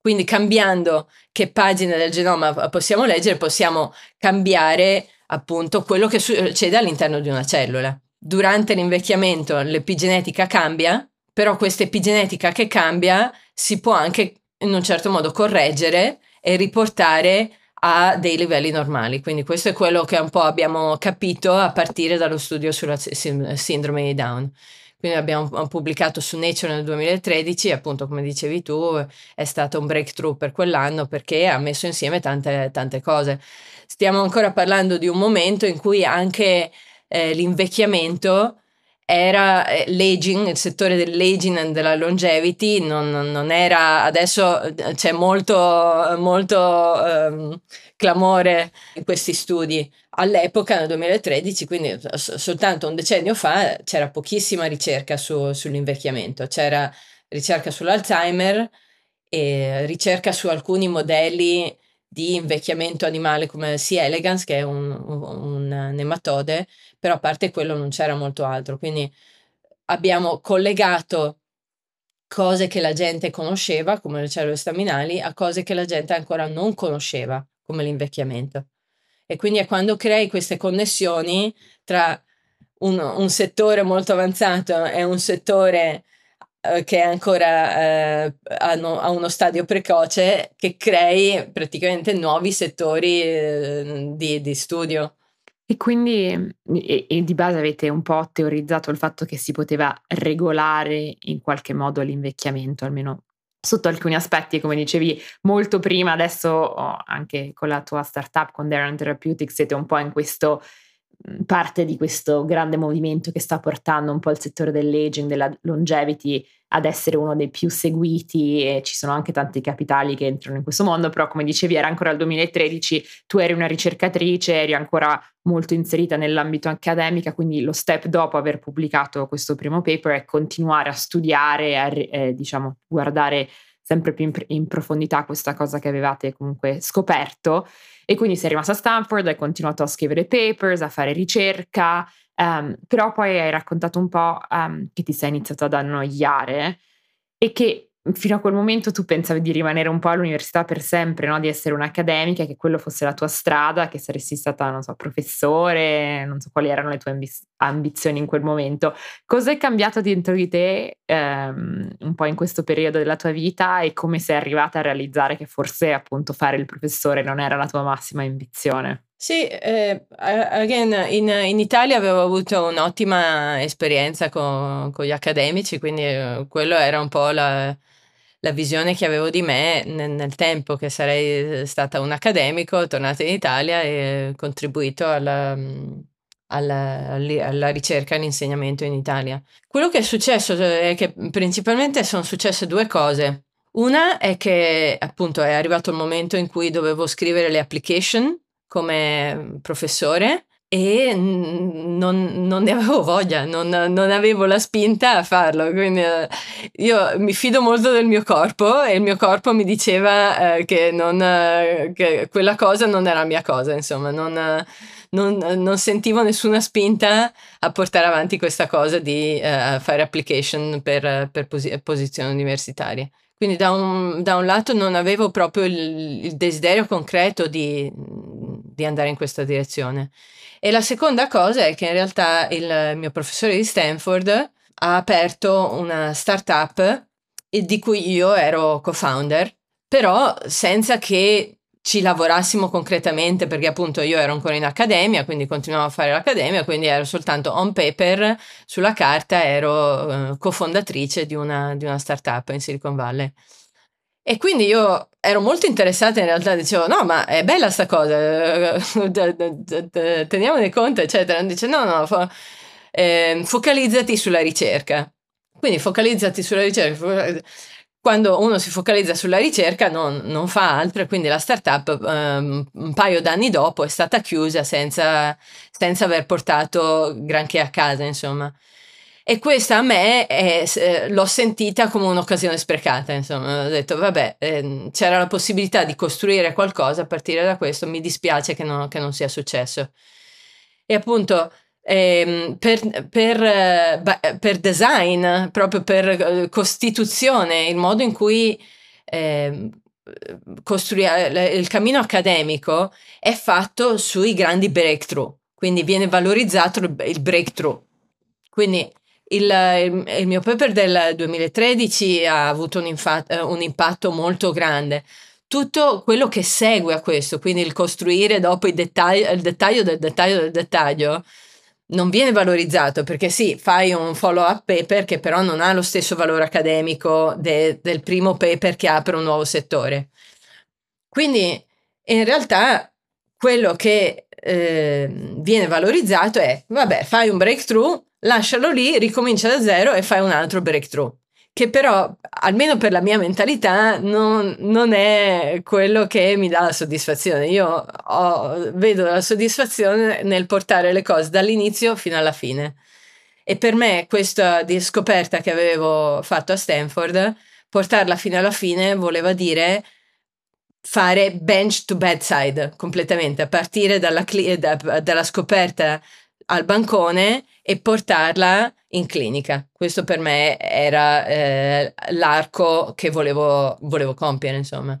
Quindi cambiando che pagine del genoma possiamo leggere, possiamo cambiare appunto quello che succede all'interno di una cellula. Durante l'invecchiamento l'epigenetica cambia, però questa epigenetica che cambia si può anche in un certo modo correggere e riportare a dei livelli normali. Quindi questo è quello che un po' abbiamo capito a partire dallo studio sulla sindrome di Down. Quindi abbiamo pubblicato su Nature nel 2013 appunto come dicevi tu è stato un breakthrough per quell'anno perché ha messo insieme tante, tante cose. Stiamo ancora parlando di un momento in cui anche eh, l'invecchiamento era eh, l'aging, il settore dell'aging e della longevity non, non, era, adesso eh, c'è molto, molto um, clamore in questi studi. All'epoca, nel 2013, quindi soltanto un decennio fa, c'era pochissima ricerca su, sull'invecchiamento, c'era ricerca sull'Alzheimer e ricerca su alcuni modelli di invecchiamento animale come C. elegans, che è un, un nematode, però a parte quello non c'era molto altro. Quindi abbiamo collegato cose che la gente conosceva, come le cellule staminali, a cose che la gente ancora non conosceva, come l'invecchiamento. E quindi è quando crei queste connessioni tra un, un settore molto avanzato e un settore eh, che ancora eh, hanno, ha uno stadio precoce che crei praticamente nuovi settori eh, di, di, studio. E quindi e, e di base avete un po' teorizzato il fatto che si poteva regolare in qualche modo l'invecchiamento, almeno sotto alcuni aspetti, come dicevi molto prima, adesso oh, anche con la tua startup, con Darren Therapeutics, siete un po' in questo parte di questo grande movimento che sta portando un po' il settore dell'aging, della longevity ad essere uno dei più seguiti e ci sono anche tanti capitali che entrano in questo mondo, però come dicevi era ancora il 2013, tu eri una ricercatrice, eri ancora molto inserita nell'ambito accademico, quindi lo step dopo aver pubblicato questo primo paper è continuare a studiare, a eh, diciamo guardare sempre più in, in profondità questa cosa che avevate comunque scoperto e quindi sei rimasta a Stanford, hai continuato a scrivere papers, a fare ricerca, um, però poi hai raccontato un po' um, che ti sei iniziato ad annoiare e che fino a quel momento tu pensavi di rimanere un po' all'università per sempre, no? di essere un'accademica, che quello fosse la tua strada, che saresti stata, non so, professore, non so quali erano le tue ambi- ambizioni in quel momento. Cosa è cambiato dentro di te ehm, un po' in questo periodo della tua vita e come sei arrivata a realizzare che forse appunto fare il professore non era la tua massima ambizione? Sì, eh, again, in, in, Italia avevo avuto un'ottima esperienza con, con gli accademici, quindi eh, quello era un po' la, la visione che avevo di me nel, nel, tempo, che sarei stata un accademico, tornata in Italia e contribuito alla, alla, alla ricerca e all'insegnamento in Italia. Quello che è successo è che principalmente sono successe due cose. Una è che appunto è arrivato il momento in cui dovevo scrivere le application come professore e non, non, ne avevo voglia, non, non, avevo la spinta a farlo. Quindi eh, io mi fido molto del mio corpo e il mio corpo mi diceva eh, che, non, eh, che, quella cosa non era mia cosa, insomma, non, sentivo nessuna spinta a portare avanti questa cosa di uh, fare application per, per posi- posizioni universitarie. Quindi da un, da un, lato non avevo proprio il, il desiderio concreto di, di andare in questa direzione. E la seconda cosa è che in realtà il mio professore di Stanford ha aperto una startup di cui io ero co-founder, però senza che ci lavorassimo concretamente perché appunto io ero ancora in accademia, quindi continuavo a fare l'accademia, quindi ero soltanto on paper, sulla carta ero uh, cofondatrice di una, di una startup in Silicon Valley. E quindi io ero molto interessata in realtà, dicevo no ma è bella sta cosa, teniamone conto eccetera. Dice no no, fo- eh, focalizzati sulla ricerca. Quindi focalizzati sulla ricerca. Quando uno si focalizza sulla ricerca non, non fa altro e quindi la startup um, un paio d'anni dopo è stata chiusa senza, senza aver portato granché a casa insomma. E questa a me è, eh, l'ho sentita come un'occasione sprecata, insomma, ho detto vabbè, eh, c'era la possibilità di costruire qualcosa a partire da questo, mi dispiace che non, che non sia successo. E appunto ehm, per, per, eh, per, design, proprio per eh, costituzione, il modo in cui ehm, costruire il cammino accademico è fatto sui grandi breakthrough, quindi viene valorizzato il breakthrough. Quindi il, il, mio paper del 2013 ha avuto un, infa- eh, un, impatto molto grande. Tutto quello che segue a questo, quindi il costruire dopo il dettaglio, il dettaglio del dettaglio del dettaglio, non viene valorizzato perché sì, fai un follow-up paper che però non ha lo stesso valore accademico de, del primo paper che apre un nuovo settore. Quindi in realtà quello che eh, viene valorizzato è, vabbè, fai un breakthrough, lascialo lì, ricomincia da zero e fai un altro breakthrough. Che però, almeno per la mia mentalità, non, non è quello che mi dà la soddisfazione. Io ho, vedo la soddisfazione nel portare le cose dall'inizio fino alla fine. E per me questa scoperta che avevo fatto a Stanford, portarla fino alla fine voleva dire fare bench to bedside completamente, a partire dalla, da, dalla scoperta al bancone e portarla in clinica. Questo per me era eh, l'arco che volevo, volevo compiere, insomma.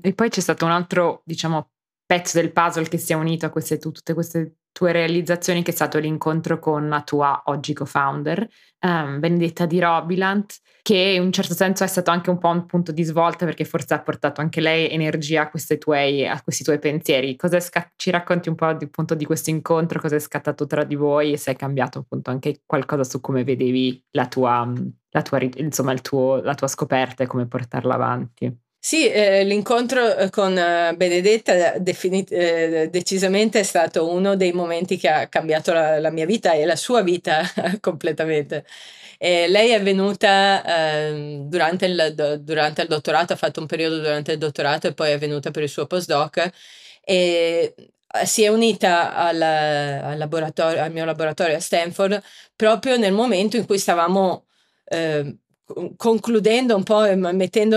E poi c'è stato un altro, diciamo, pezzo del puzzle che si è unito a queste, tutte queste tue realizzazioni, che è stato l'incontro con la tua oggi co-founder, um, Benedetta di Robilant, che in un certo senso è stato anche un po' un punto di svolta perché forse ha portato anche lei energia a, tuoi, a questi tuoi pensieri. Sca- ci racconti un po' di, appunto, di questo incontro, cosa è scattato tra di voi e se è cambiato appunto anche qualcosa su come vedevi la tua, la tua, insomma, tuo, la tua scoperta e come portarla avanti. Sì, eh, l'incontro eh, con eh, Benedetta defini- eh, decisamente è stato uno dei momenti che ha cambiato la, la mia vita e la sua vita completamente. E lei è venuta eh, durante, il, durante, il, dottorato, ha fatto un periodo durante il dottorato e poi è venuta per il suo postdoc e eh, si è unita al, al, al mio laboratorio a Stanford proprio nel momento in cui stavamo eh, concludendo un po',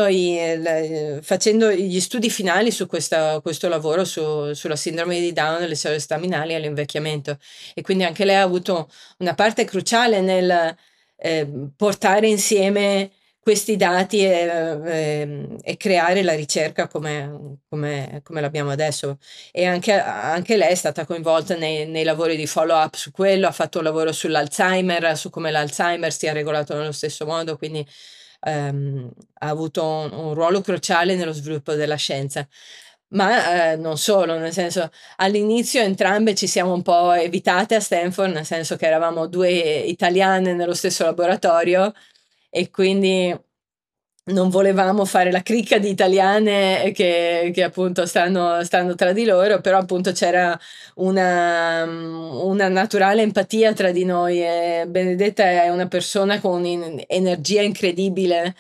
i, facendo gli studi finali su questa, questo lavoro su, sulla sindrome di Down le cellule staminali e l'invecchiamento. E quindi anche lei ha avuto una parte cruciale nel eh, portare insieme questi dati e, e, e, creare la ricerca come, come, come l'abbiamo adesso. E anche, anche, lei è stata coinvolta nei, nei lavori di follow up su quello, ha fatto un lavoro sull'Alzheimer, su come l'Alzheimer sia regolato nello stesso modo, quindi um, ha avuto un, un, ruolo cruciale nello sviluppo della scienza. Ma eh, non solo, nel senso all'inizio entrambe ci siamo un po' evitate a Stanford, nel senso che eravamo due italiane nello stesso laboratorio e quindi non volevamo fare la cricca di italiane che, che appunto stanno, stanno, tra di loro, però appunto c'era una, una naturale empatia tra di noi e Benedetta è una persona con un'energia incredibile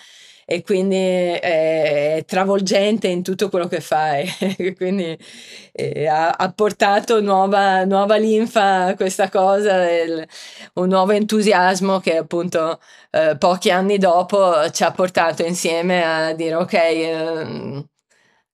e quindi è travolgente in tutto quello che fa e quindi eh, ha, ha, portato nuova, nuova, linfa a questa cosa, il, un nuovo entusiasmo che appunto eh, pochi anni dopo ci ha portato insieme a dire ok, eh,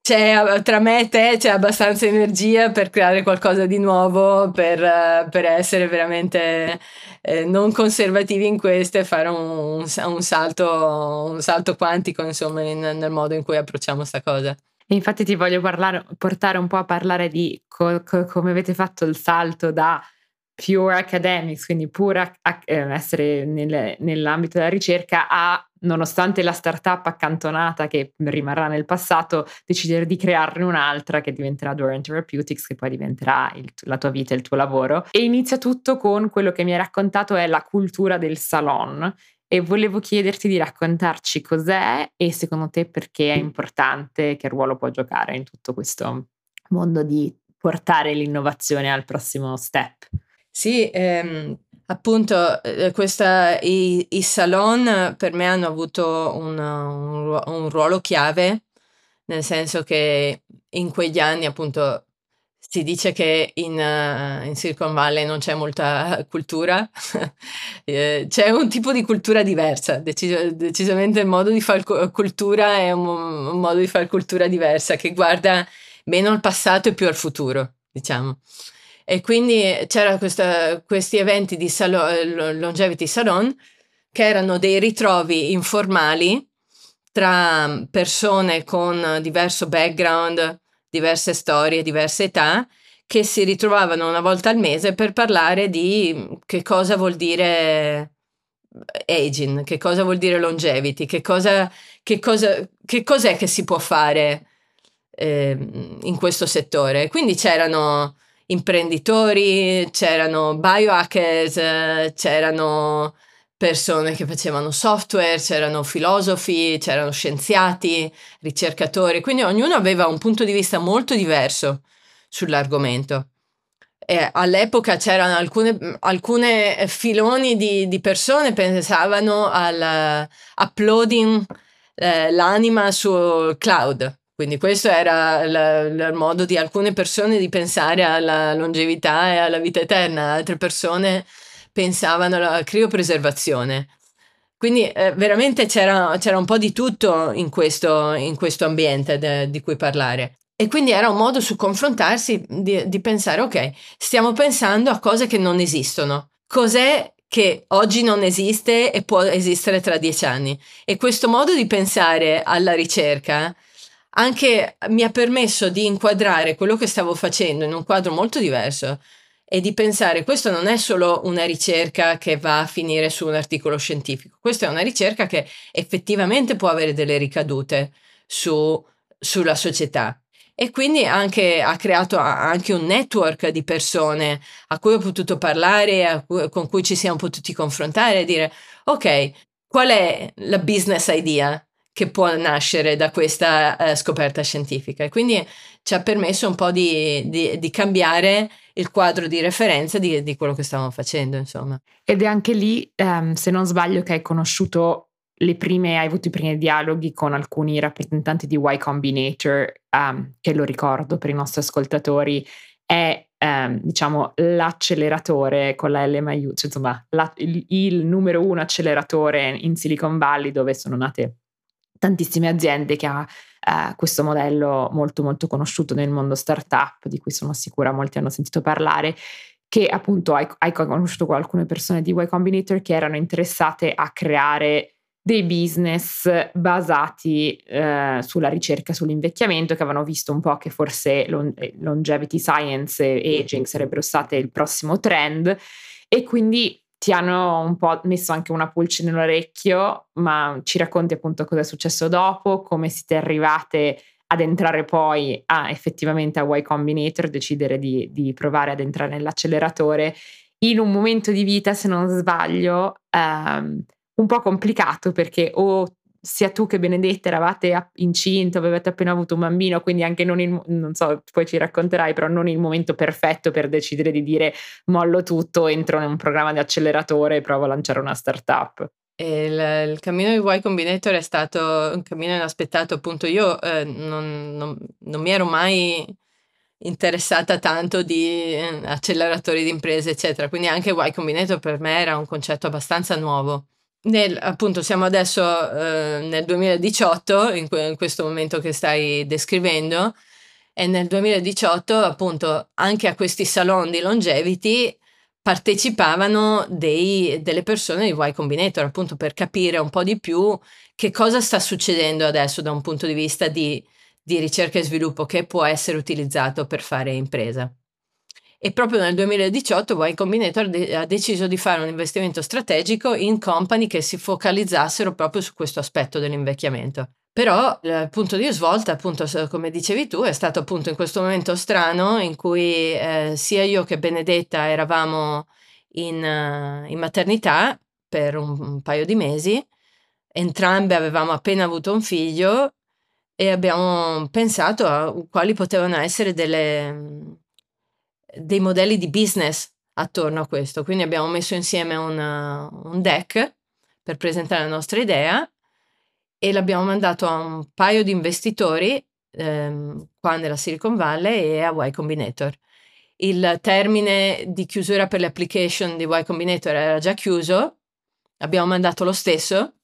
c'è, tra me e te c'è abbastanza energia per creare qualcosa di nuovo, per, per essere veramente eh, non conservativi in questo e fare un, un, salto, un salto quantico, insomma, in, nel modo in cui approcciamo questa cosa. infatti ti voglio parlare, portare un po' a parlare di co- co- come avete fatto il salto da pure academics, quindi pure eh, essere nel, nell'ambito della ricerca, a, nonostante la startup accantonata che rimarrà nel passato, decidere di crearne un'altra che diventerà Dorian Therapeutics, che poi diventerà il, la tua vita e il tuo lavoro. E inizia tutto con quello che mi hai raccontato è la cultura del salon. E volevo chiederti di raccontarci cos'è e secondo te perché è importante, che ruolo può giocare in tutto questo mondo di portare l'innovazione al prossimo step. Sì, ehm, appunto, eh, questa, i, i, salon per me hanno avuto un, un, un ruolo chiave, nel senso che in quegli anni, appunto, si dice che in, uh, in, Silicon Valley non c'è molta cultura, eh, c'è un tipo di cultura diversa, decis- decisamente il modo di fare cultura è un, un, modo di fare cultura diversa che guarda meno al passato e più al futuro, diciamo. E quindi c'erano questi eventi di salon, Longevity Salon che erano dei ritrovi informali tra persone con diverso background, diverse storie, diverse età, che si ritrovavano una volta al mese per parlare di che cosa vuol dire aging, che cosa vuol dire longevity, che, cosa, che, cosa, che cos'è che si può fare eh, in questo settore. Quindi c'erano imprenditori, c'erano biohackers, c'erano persone che facevano software, c'erano filosofi, c'erano scienziati, ricercatori, quindi ognuno aveva un punto di vista molto diverso sull'argomento. E all'epoca c'erano alcune, alcune filoni di, di persone pensavano al uploading eh, l'anima sul cloud, quindi questo era il modo di alcune persone di pensare alla longevità e alla vita eterna, altre persone pensavano alla criopreservazione. Quindi eh, veramente c'era, c'era, un po' di tutto in questo, in questo ambiente de, di cui parlare. E quindi era un modo su confrontarsi, di, di pensare, ok, stiamo pensando a cose che non esistono. Cos'è che oggi non esiste e può esistere tra dieci anni? E questo modo di pensare alla ricerca anche mi ha permesso di inquadrare quello che stavo facendo in un quadro molto diverso e di pensare questo non è solo una ricerca che va a finire su un articolo scientifico, questa è una ricerca che effettivamente può avere delle ricadute su, sulla società. E quindi anche, ha creato anche un network di persone a cui ho potuto parlare, cui, con cui ci siamo potuti confrontare e dire, ok, qual è la business idea che può nascere da questa uh, scoperta scientifica? E quindi ci ha permesso un po' di, di, di cambiare il quadro di referenza di, di, quello che stavamo facendo, insomma. Ed è anche lì, um, se non sbaglio, che hai conosciuto le prime, hai avuto i primi dialoghi con alcuni rappresentanti di Y Combinator, um, che lo ricordo per i nostri ascoltatori, è um, diciamo l'acceleratore con la L maiuscola, cioè, insomma la, il, il numero uno acceleratore in Silicon Valley dove sono nate tantissime aziende che ha eh, questo modello molto molto conosciuto nel mondo startup, di cui sono sicura molti hanno sentito parlare, che appunto hai, hai conosciuto con alcune persone di Y Combinator che erano interessate a creare dei business basati eh, sulla ricerca sull'invecchiamento, che avevano visto un po' che forse longevity science e aging sarebbero state il prossimo trend. E quindi ti hanno un po' messo anche una pulce nell'orecchio, ma ci racconti appunto cosa è successo dopo, come siete arrivate ad entrare poi a effettivamente a Y Combinator, decidere di, di provare ad entrare nell'acceleratore. In un momento di vita, se non sbaglio, um, un po' complicato perché o sia tu che Benedetta eravate incinta, avevate appena avuto un bambino, quindi anche non il, non so, poi ci racconterai, però non il momento perfetto per decidere di dire mollo tutto, entro in un programma di acceleratore e provo a lanciare una startup. Il, il, cammino di Y Combinator è stato un cammino inaspettato, appunto io eh, non, non, non, mi ero mai interessata tanto di eh, acceleratori di imprese, eccetera, quindi anche Y Combinator per me era un concetto abbastanza nuovo. Nel, appunto siamo adesso eh, nel 2018, in, que- in, questo momento che stai descrivendo, e nel 2018 appunto anche a questi salon di longevity partecipavano dei, delle persone di Y Combinator appunto per capire un po' di più che cosa sta succedendo adesso da un punto di vista di, di ricerca e sviluppo che può essere utilizzato per fare impresa e proprio nel 2018 Y Combinator de- ha deciso di fare un investimento strategico in company che si focalizzassero proprio su questo aspetto dell'invecchiamento. Però il punto di svolta, appunto, come dicevi tu, è stato appunto in questo momento strano in cui eh, sia io che Benedetta eravamo in, uh, in maternità per un, un paio di mesi, entrambe avevamo appena avuto un figlio e abbiamo pensato a quali potevano essere delle, dei modelli di business attorno a questo. Quindi abbiamo messo insieme una, un deck per presentare la nostra idea e l'abbiamo mandato a un paio di investitori ehm, qua nella Silicon Valley e a Y Combinator. Il termine di chiusura per le application di Y Combinator era già chiuso, abbiamo mandato lo stesso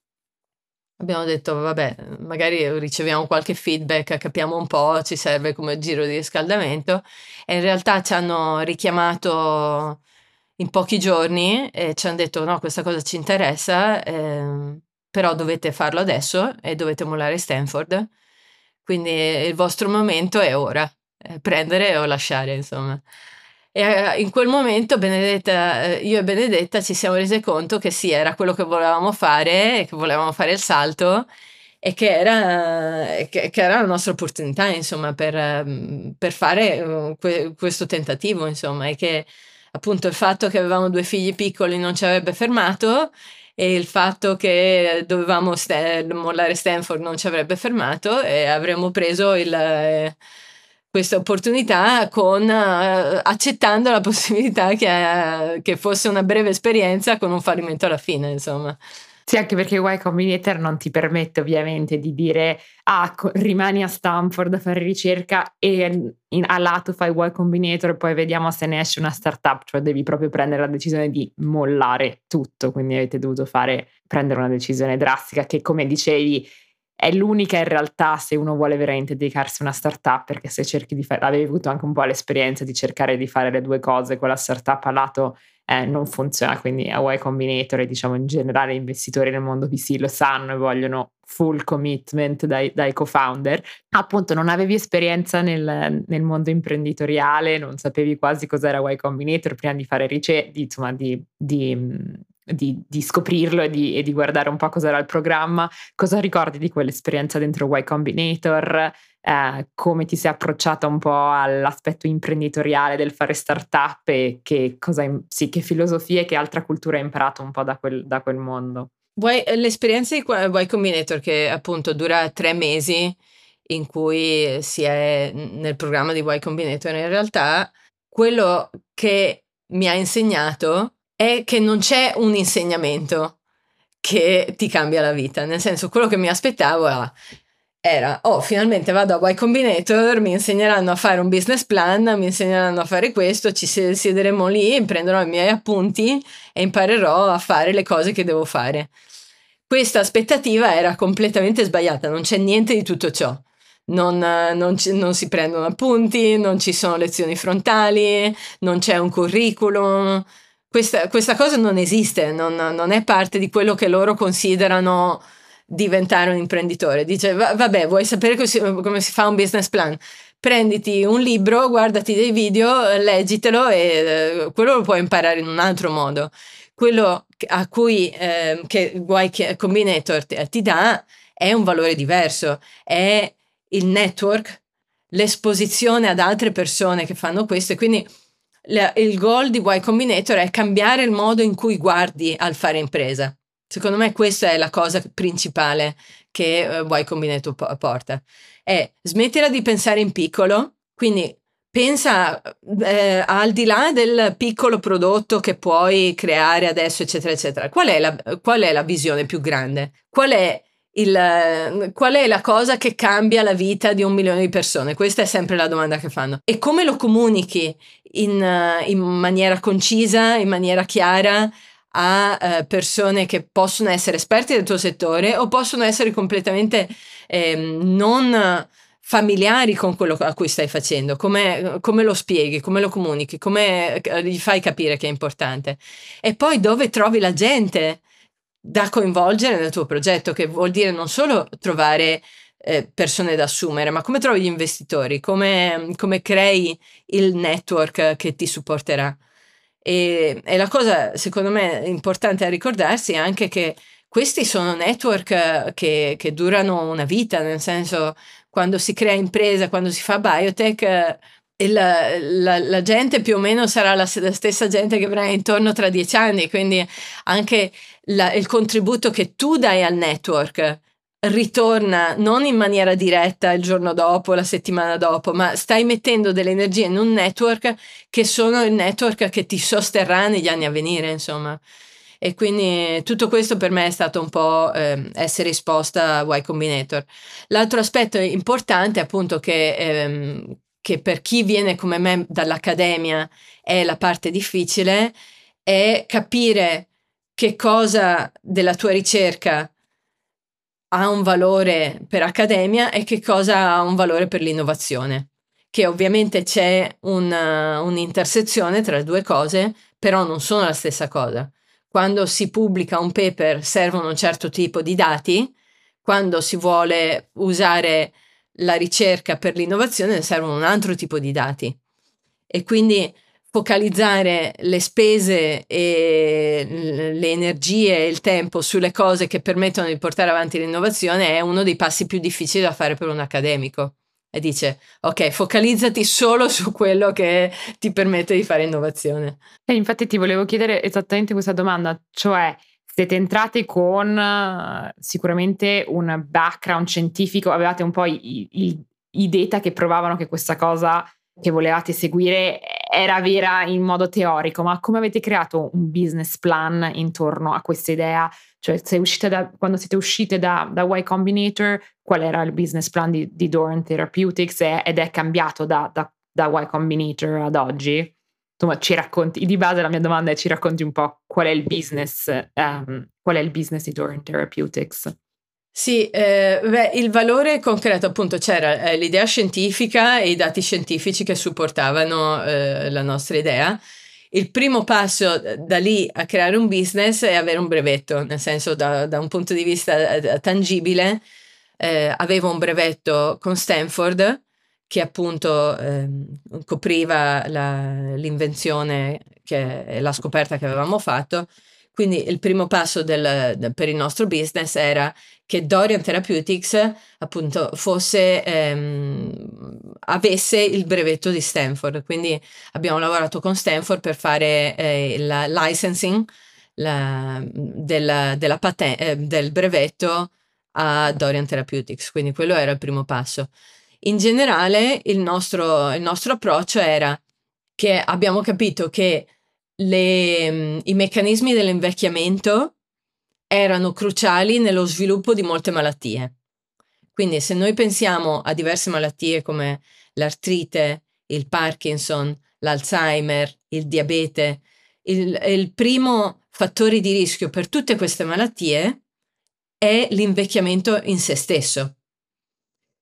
Abbiamo detto, vabbè, magari riceviamo qualche feedback, capiamo un po', ci serve come giro di riscaldamento. E in realtà ci hanno richiamato in pochi giorni e ci hanno detto, no, questa cosa ci interessa, eh, però dovete farlo adesso e dovete mollare Stanford. Quindi il vostro momento è ora, prendere o lasciare, insomma. E eh, in quel momento Benedetta, eh, io e Benedetta ci siamo rese conto che sì, era quello che volevamo fare, che volevamo fare il salto e che era, che, che era la nostra opportunità, insomma, per, mm, per fare que, questo tentativo, insomma, e che appunto il fatto che avevamo due figli piccoli non ci avrebbe fermato e il fatto che dovevamo st- mollare Stanford non ci avrebbe fermato e avremmo preso il... Questa opportunità con, uh, accettando la possibilità che, uh, che, fosse una breve esperienza con un fallimento alla fine, insomma. Sì, anche perché Y Combinator non ti permette ovviamente di dire ah, rimani a Stanford a fare ricerca e in, a lato fai Y Combinator e poi vediamo se ne esce una startup, cioè devi proprio prendere la decisione di mollare tutto, quindi avete dovuto fare, prendere una decisione drastica che come dicevi è l'unica in realtà se uno vuole veramente dedicarsi a una startup, perché se cerchi di fare, avevi avuto anche un po' l'esperienza di cercare di fare le due cose con la startup a lato, eh, non funziona, quindi a Y Combinator e diciamo in generale gli investitori nel mondo VC lo sanno e vogliono full commitment dai, dai co-founder. Appunto non avevi esperienza nel, nel, mondo imprenditoriale, non sapevi quasi cos'era Y Combinator prima di fare ricerca, insomma di, di di, di scoprirlo e di, e di, guardare un po' cos'era il programma. Cosa ricordi di quell'esperienza dentro Y Combinator? Eh, come ti sei approcciata un po' all'aspetto imprenditoriale del fare startup e che, cosa, sì, che filosofie e che altra cultura hai imparato un po' da quel, da quel mondo? Y, l'esperienza di Y Combinator che appunto dura tre mesi in cui si è nel programma di Y Combinator in realtà quello che mi ha insegnato è che non c'è un insegnamento che ti cambia la vita, nel senso quello che mi aspettavo era, era oh finalmente vado a Y Combinator, mi insegneranno a fare un business plan, mi insegneranno a fare questo, ci siederemo lì, prenderò i miei appunti e imparerò a fare le cose che devo fare. Questa aspettativa era completamente sbagliata, non c'è niente di tutto ciò. Non, non, non, si prendono appunti, non ci sono lezioni frontali, non c'è un curriculum, questa, questa cosa non esiste, non, non, è parte di quello che loro considerano diventare un imprenditore. Dice, va, vabbè, vuoi sapere come si, come si, fa un business plan? Prenditi un libro, guardati dei video, leggitelo e eh, quello lo puoi imparare in un altro modo. Quello a cui eh, che Combinator ti, ti dà è un valore diverso, è il network, l'esposizione ad altre persone che fanno questo e quindi il goal di Y Combinator è cambiare il modo in cui guardi al fare impresa. Secondo me questa è la cosa principale che uh, Y Combinator po- porta. È smettila di pensare in piccolo, quindi pensa eh, al di là del piccolo prodotto che puoi creare adesso, eccetera, eccetera. Qual è la, qual è la visione più grande? Qual è il, qual è la cosa che cambia la vita di un milione di persone? Questa è sempre la domanda che fanno. E come lo comunichi in, in maniera concisa, in maniera chiara a uh, persone che possono essere esperti del tuo settore o possono essere completamente eh, non familiari con quello a cui stai facendo, come, come, lo spieghi, come lo comunichi, come eh, gli fai capire che è importante. E poi dove trovi la gente da coinvolgere nel tuo progetto, che vuol dire non solo trovare eh, persone da assumere, ma come trovi gli investitori, come, come crei il network che ti supporterà. E, e, la cosa, secondo me, importante a ricordarsi è anche che questi sono network che, che durano una vita, nel senso quando si crea impresa, quando si fa biotech, la, la, la, gente più o meno sarà la, la, stessa gente che avrà intorno tra dieci anni, quindi anche il contributo che tu dai al network ritorna non in maniera diretta il giorno dopo, la settimana dopo, ma stai mettendo delle energie in un network che sono il network che ti sosterrà negli anni a venire, insomma. E quindi tutto questo per me è stato un po' eh, essere esposta a Y Combinator. L'altro aspetto importante, appunto, che, ehm, che per chi viene come me dall'accademia è la parte difficile, è capire che cosa della tua ricerca ha un valore per accademia e che cosa ha un valore per l'innovazione. Che ovviamente c'è una, un'intersezione tra le due cose, però non sono la stessa cosa. Quando si pubblica un paper servono un certo tipo di dati, quando si vuole usare la ricerca per l'innovazione servono un altro tipo di dati. E quindi focalizzare le spese e le energie e il tempo sulle cose che permettono di portare avanti l'innovazione è uno dei passi più difficili da fare per un accademico. E dice, ok, focalizzati solo su quello che ti permette di fare innovazione. E infatti ti volevo chiedere esattamente questa domanda, cioè siete entrati con sicuramente un background scientifico, avevate un po' i, i, i data che provavano che questa cosa che volevate seguire era vera in modo teorico, ma come avete creato un business plan intorno a questa idea? Cioè, da, quando siete uscite da, da, Y Combinator, qual era il business plan di, di Doran Therapeutics ed è cambiato da, da, da Y Combinator ad oggi? Insomma, ci racconti, di base la mia domanda è ci racconti un po' qual è il business, um, qual è il business di Doran Therapeutics? Sì, eh, beh, il valore concreto appunto c'era eh, l'idea scientifica e i dati scientifici che supportavano eh, la nostra idea. Il primo passo eh, da lì a creare un business è avere un brevetto, nel senso da, da un punto di vista eh, tangibile, eh, avevo un brevetto con Stanford che appunto ehm, copriva la, l'invenzione, che, la scoperta che avevamo fatto. Quindi il primo passo del, per il nostro business era che Dorian Therapeutics appunto fosse, ehm, avesse il brevetto di Stanford. Quindi abbiamo lavorato con Stanford per fare eh, il licensing la, della, della paten- eh, del brevetto a Dorian Therapeutics. Quindi quello era il primo passo. In generale il nostro, il nostro approccio era che abbiamo capito che le, i meccanismi dell'invecchiamento erano cruciali nello sviluppo di molte malattie. Quindi se noi pensiamo a diverse malattie come l'artrite, il Parkinson, l'Alzheimer, il diabete, il, il primo fattore di rischio per tutte queste malattie è l'invecchiamento in se stesso.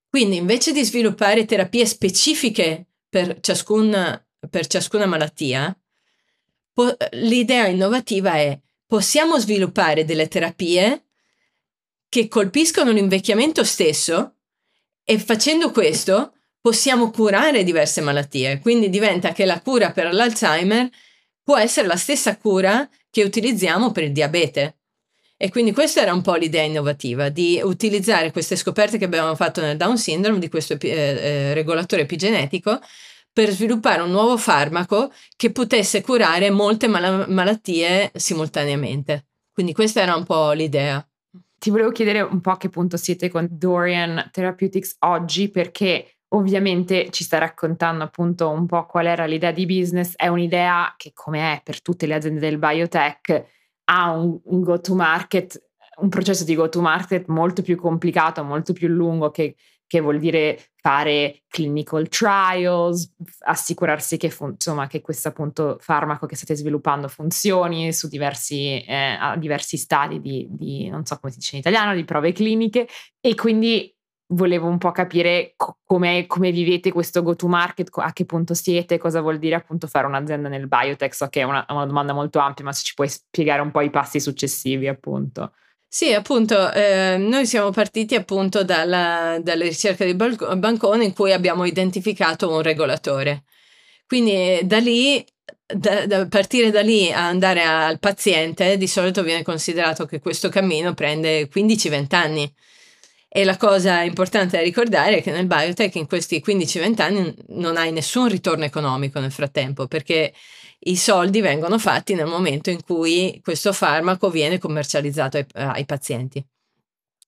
Quindi invece di sviluppare terapie specifiche per ciascuna, per ciascuna malattia, po- l'idea innovativa è possiamo sviluppare delle terapie che colpiscono l'invecchiamento stesso e facendo questo possiamo curare diverse malattie. Quindi diventa che la cura per l'Alzheimer può essere la stessa cura che utilizziamo per il diabete. E quindi questa era un po' l'idea innovativa, di utilizzare queste scoperte che abbiamo fatto nel Down syndrome, di questo eh, eh, regolatore epigenetico, per sviluppare un nuovo farmaco che potesse curare molte mal- malattie simultaneamente. Quindi questa era un po' l'idea. Ti volevo chiedere un po' a che punto siete con Dorian Therapeutics oggi, perché ovviamente ci sta raccontando appunto un po' qual era l'idea di business. È un'idea che, come è per tutte le aziende del biotech, ha un, un go-to-market, un processo di go-to-market molto più complicato, molto più lungo che che vuol dire fare clinical trials, assicurarsi che, fun- insomma, che questo appunto farmaco che state sviluppando funzioni su diversi, eh, diversi stadi di, di, non so come si dice in italiano, di prove cliniche e quindi volevo un po' capire co- come vivete questo go to market, a che punto siete, cosa vuol dire appunto fare un'azienda nel biotech. So che è una, una domanda molto ampia, ma se ci puoi spiegare un po' i passi successivi appunto. Sì, appunto, eh, noi siamo partiti appunto dalla, dalla ricerca di Bancone in cui abbiamo identificato un regolatore. Quindi da lì, da, da partire da lì a andare al paziente, di solito viene considerato che questo cammino prende 15-20 anni. E la cosa importante da ricordare è che nel biotech in questi 15-20 anni non hai nessun ritorno economico nel frattempo, perché i soldi vengono fatti nel momento in cui questo farmaco viene commercializzato ai, ai pazienti.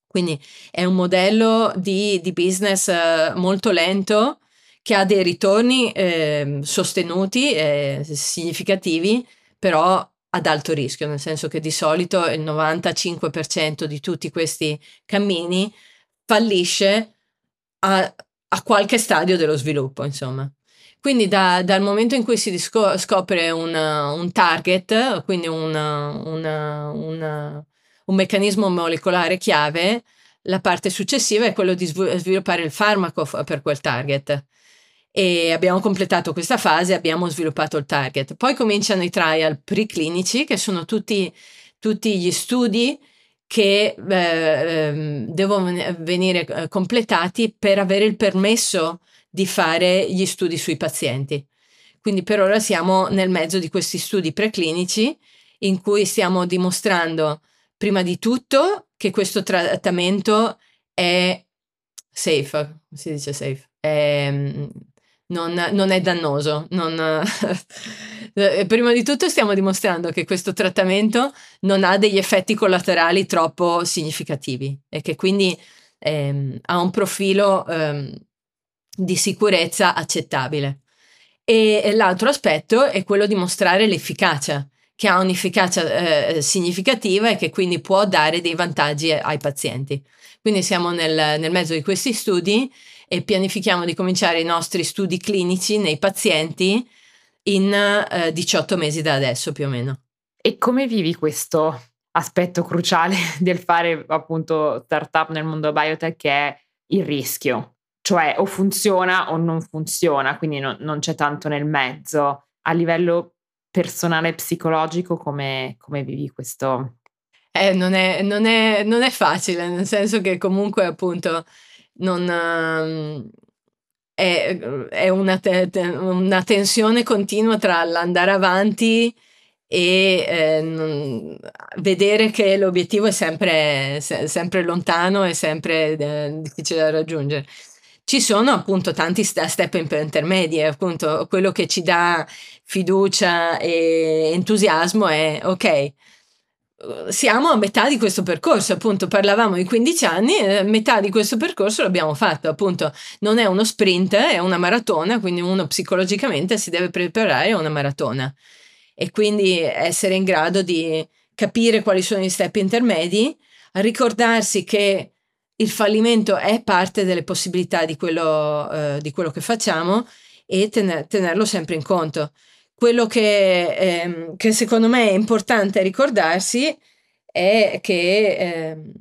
Quindi è un modello di, di business eh, molto lento che ha dei ritorni eh, sostenuti e significativi, però ad alto rischio, nel senso che di solito il 95% di tutti questi cammini fallisce a, a qualche stadio dello sviluppo, insomma. Quindi da, dal momento in cui si disco- scopre un, un, target, quindi un, un, un, meccanismo molecolare chiave, la parte successiva è quello di sviluppare il farmaco per quel target. E abbiamo completato questa fase, abbiamo sviluppato il target. Poi cominciano i trial preclinici, che sono tutti, tutti gli studi che eh, ehm, devono venire eh, completati per avere il permesso di fare gli studi sui pazienti. Quindi per ora siamo nel mezzo di questi studi preclinici in cui stiamo dimostrando prima di tutto che questo trattamento è safe, si dice safe, è, non, non, è dannoso. Non, prima di tutto stiamo dimostrando che questo trattamento non ha degli effetti collaterali troppo significativi e che quindi ehm, ha un profilo ehm, di sicurezza accettabile. E l'altro aspetto è quello di mostrare l'efficacia, che ha un'efficacia eh, significativa e che quindi può dare dei vantaggi ai pazienti. Quindi siamo nel, nel mezzo di questi studi e pianifichiamo di cominciare i nostri studi clinici nei pazienti in eh, 18 mesi da adesso più o meno. E come vivi questo aspetto cruciale del fare appunto startup nel mondo biotech che è il rischio? Cioè o funziona o non funziona, quindi no, non c'è tanto nel mezzo. A livello personale e psicologico come, come vivi questo? Eh, non, è, non, è, non è facile, nel senso che comunque appunto non, ehm, è, è una, te, una, tensione continua tra l'andare avanti e eh, non, vedere che l'obiettivo è sempre, se, sempre lontano e sempre eh, difficile da raggiungere. Ci sono appunto tanti step intermedi, appunto quello che ci dà fiducia e entusiasmo è ok, siamo a metà di questo percorso, appunto parlavamo di 15 anni, eh, metà di questo percorso l'abbiamo fatto, appunto non è uno sprint, è una maratona, quindi uno psicologicamente si deve preparare a una maratona. E quindi essere in grado di capire quali sono gli step intermedi, ricordarsi che il fallimento è parte delle possibilità di quello, eh, di quello che facciamo e tener, tenerlo sempre in conto. Quello che, ehm, che, secondo me è importante ricordarsi è che ehm,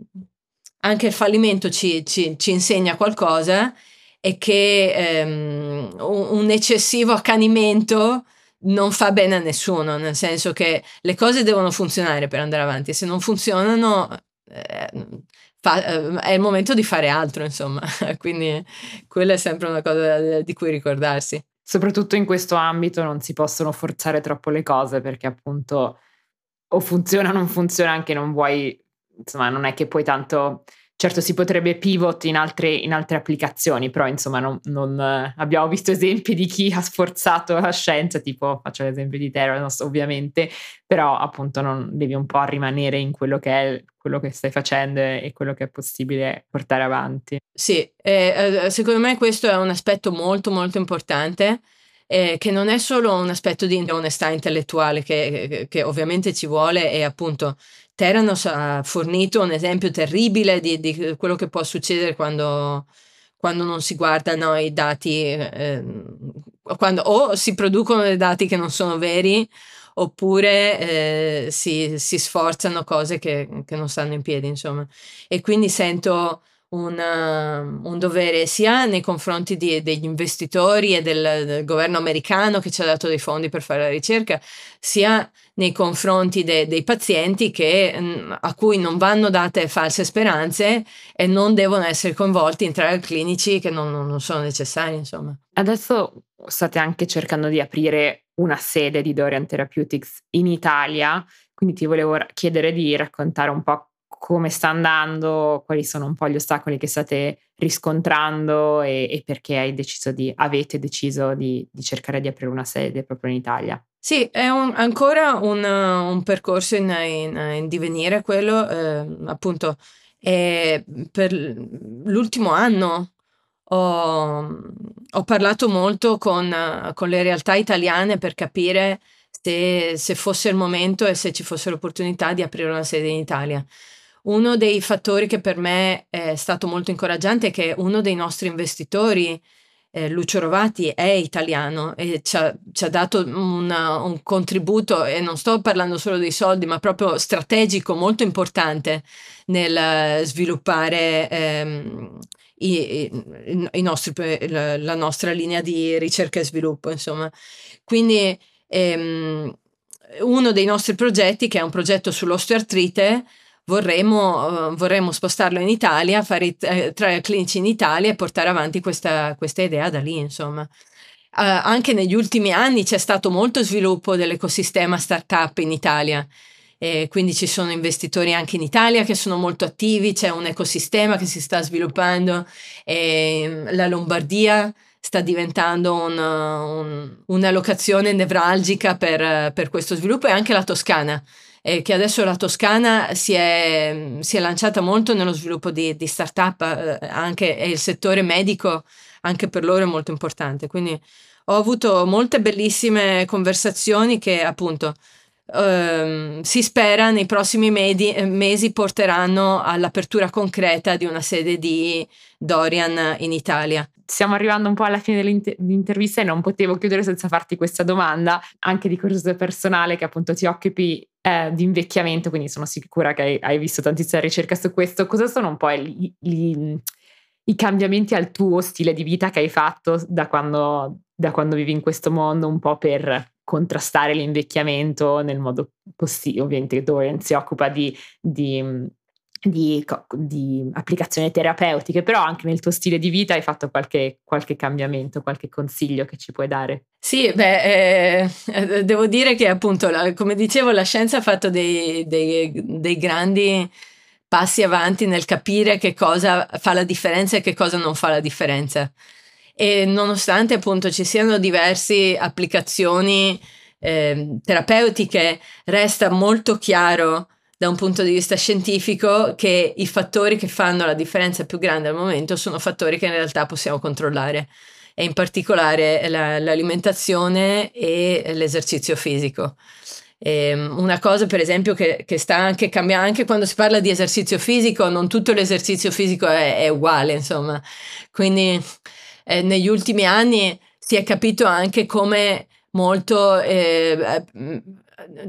anche il fallimento ci, ci, ci, insegna qualcosa e che ehm, un, eccessivo accanimento non fa bene a nessuno, nel senso che le cose devono funzionare per andare avanti, se non funzionano eh, fa, eh, è il momento di fare altro, insomma, quindi quella è sempre una cosa di cui ricordarsi. Soprattutto in questo ambito non si possono forzare troppo le cose perché appunto o funziona o non funziona anche non vuoi, insomma non è che puoi tanto Certo si potrebbe pivot in altre, in altre applicazioni, però insomma non, non, abbiamo visto esempi di chi ha sforzato la scienza, tipo faccio l'esempio di Theranos ovviamente, però appunto non devi un po' rimanere in quello che è quello che stai facendo e quello che è possibile portare avanti. Sì, eh, secondo me questo è un aspetto molto molto importante. Eh, che non è solo un aspetto di onestà intellettuale che, che, che ovviamente ci vuole e appunto Theranos ha fornito un esempio terribile di, di quello che può succedere quando, quando non si guardano i dati, eh, quando o si producono dei dati che non sono veri oppure eh, si, si, sforzano cose che, che, non stanno in piedi, insomma. E quindi sento un, un dovere sia nei confronti di, degli investitori e del, del, governo americano che ci ha dato dei fondi per fare la ricerca, sia nei confronti de, dei pazienti che, mm, a cui non vanno date false speranze e non devono essere coinvolti in trial clinici che non, non sono necessari. Insomma. Adesso state anche cercando di aprire una sede di Dorian Therapeutics in Italia, quindi ti volevo chiedere di raccontare un po' come sta andando, quali sono un po' gli ostacoli che state riscontrando e, e perché hai deciso di, avete deciso di, di, cercare di aprire una sede proprio in Italia. Sì, è un, ancora un, un, percorso in, in, in divenire quello, eh, appunto, per l'ultimo anno ho, ho parlato molto con, con, le realtà italiane per capire se, se fosse il momento e se ci fosse l'opportunità di aprire una sede in Italia. Uno dei fattori che per me è stato molto incoraggiante è che uno dei nostri investitori, eh, Lucio Rovati, è italiano e ci ha, ci ha dato una, un contributo, e non sto parlando solo dei soldi, ma proprio strategico molto importante nel sviluppare ehm, i, i, i nostri, la, la, nostra linea di ricerca e sviluppo, insomma. Quindi ehm, uno dei nostri progetti, che è un progetto sull'osteoartrite, vorremmo, uh, vorremmo spostarlo in Italia, fare eh, trial clinici in Italia e portare avanti questa, questa idea da lì, insomma. Uh, anche negli ultimi anni c'è stato molto sviluppo dell'ecosistema startup in Italia. E quindi ci sono investitori anche in Italia che sono molto attivi, c'è un ecosistema che si sta sviluppando e la Lombardia sta diventando un, un, una locazione nevralgica per, per questo sviluppo e anche la Toscana eh, che adesso la Toscana si è, si è, lanciata molto nello sviluppo di, di start-up, eh, anche e il settore medico anche per loro è molto importante. Quindi ho avuto molte bellissime conversazioni che appunto ehm, si spera nei prossimi medi, mesi porteranno all'apertura concreta di una sede di Dorian in Italia stiamo arrivando un po' alla fine dell'intervista e non potevo chiudere senza farti questa domanda, anche di curiosità personale, che appunto ti occupi eh, di invecchiamento, quindi sono sicura che hai, hai, visto tantissima ricerca su questo. Cosa sono un po' gli, gli, i cambiamenti al tuo stile di vita che hai fatto da quando, da quando vivi in questo mondo, un po' per contrastare l'invecchiamento nel modo possibile. Ovviamente Dorian si occupa di, di di, di, applicazioni terapeutiche, però anche nel tuo stile di vita hai fatto qualche, qualche cambiamento, qualche consiglio che ci puoi dare? Sì, beh, eh, devo dire che appunto, come dicevo, la scienza ha fatto dei, dei, dei grandi passi avanti nel capire che cosa fa la differenza e che cosa non fa la differenza. E nonostante appunto ci siano diverse applicazioni eh, terapeutiche, resta molto chiaro da un punto di vista scientifico che i fattori che fanno la differenza più grande al momento sono fattori che in realtà possiamo controllare e in particolare la, l'alimentazione e l'esercizio fisico. E ehm, una cosa per esempio che, che, sta anche cambiando, anche quando si parla di esercizio fisico, non tutto l'esercizio fisico è, è uguale, insomma. Quindi eh, negli ultimi anni si è capito anche come molto eh, eh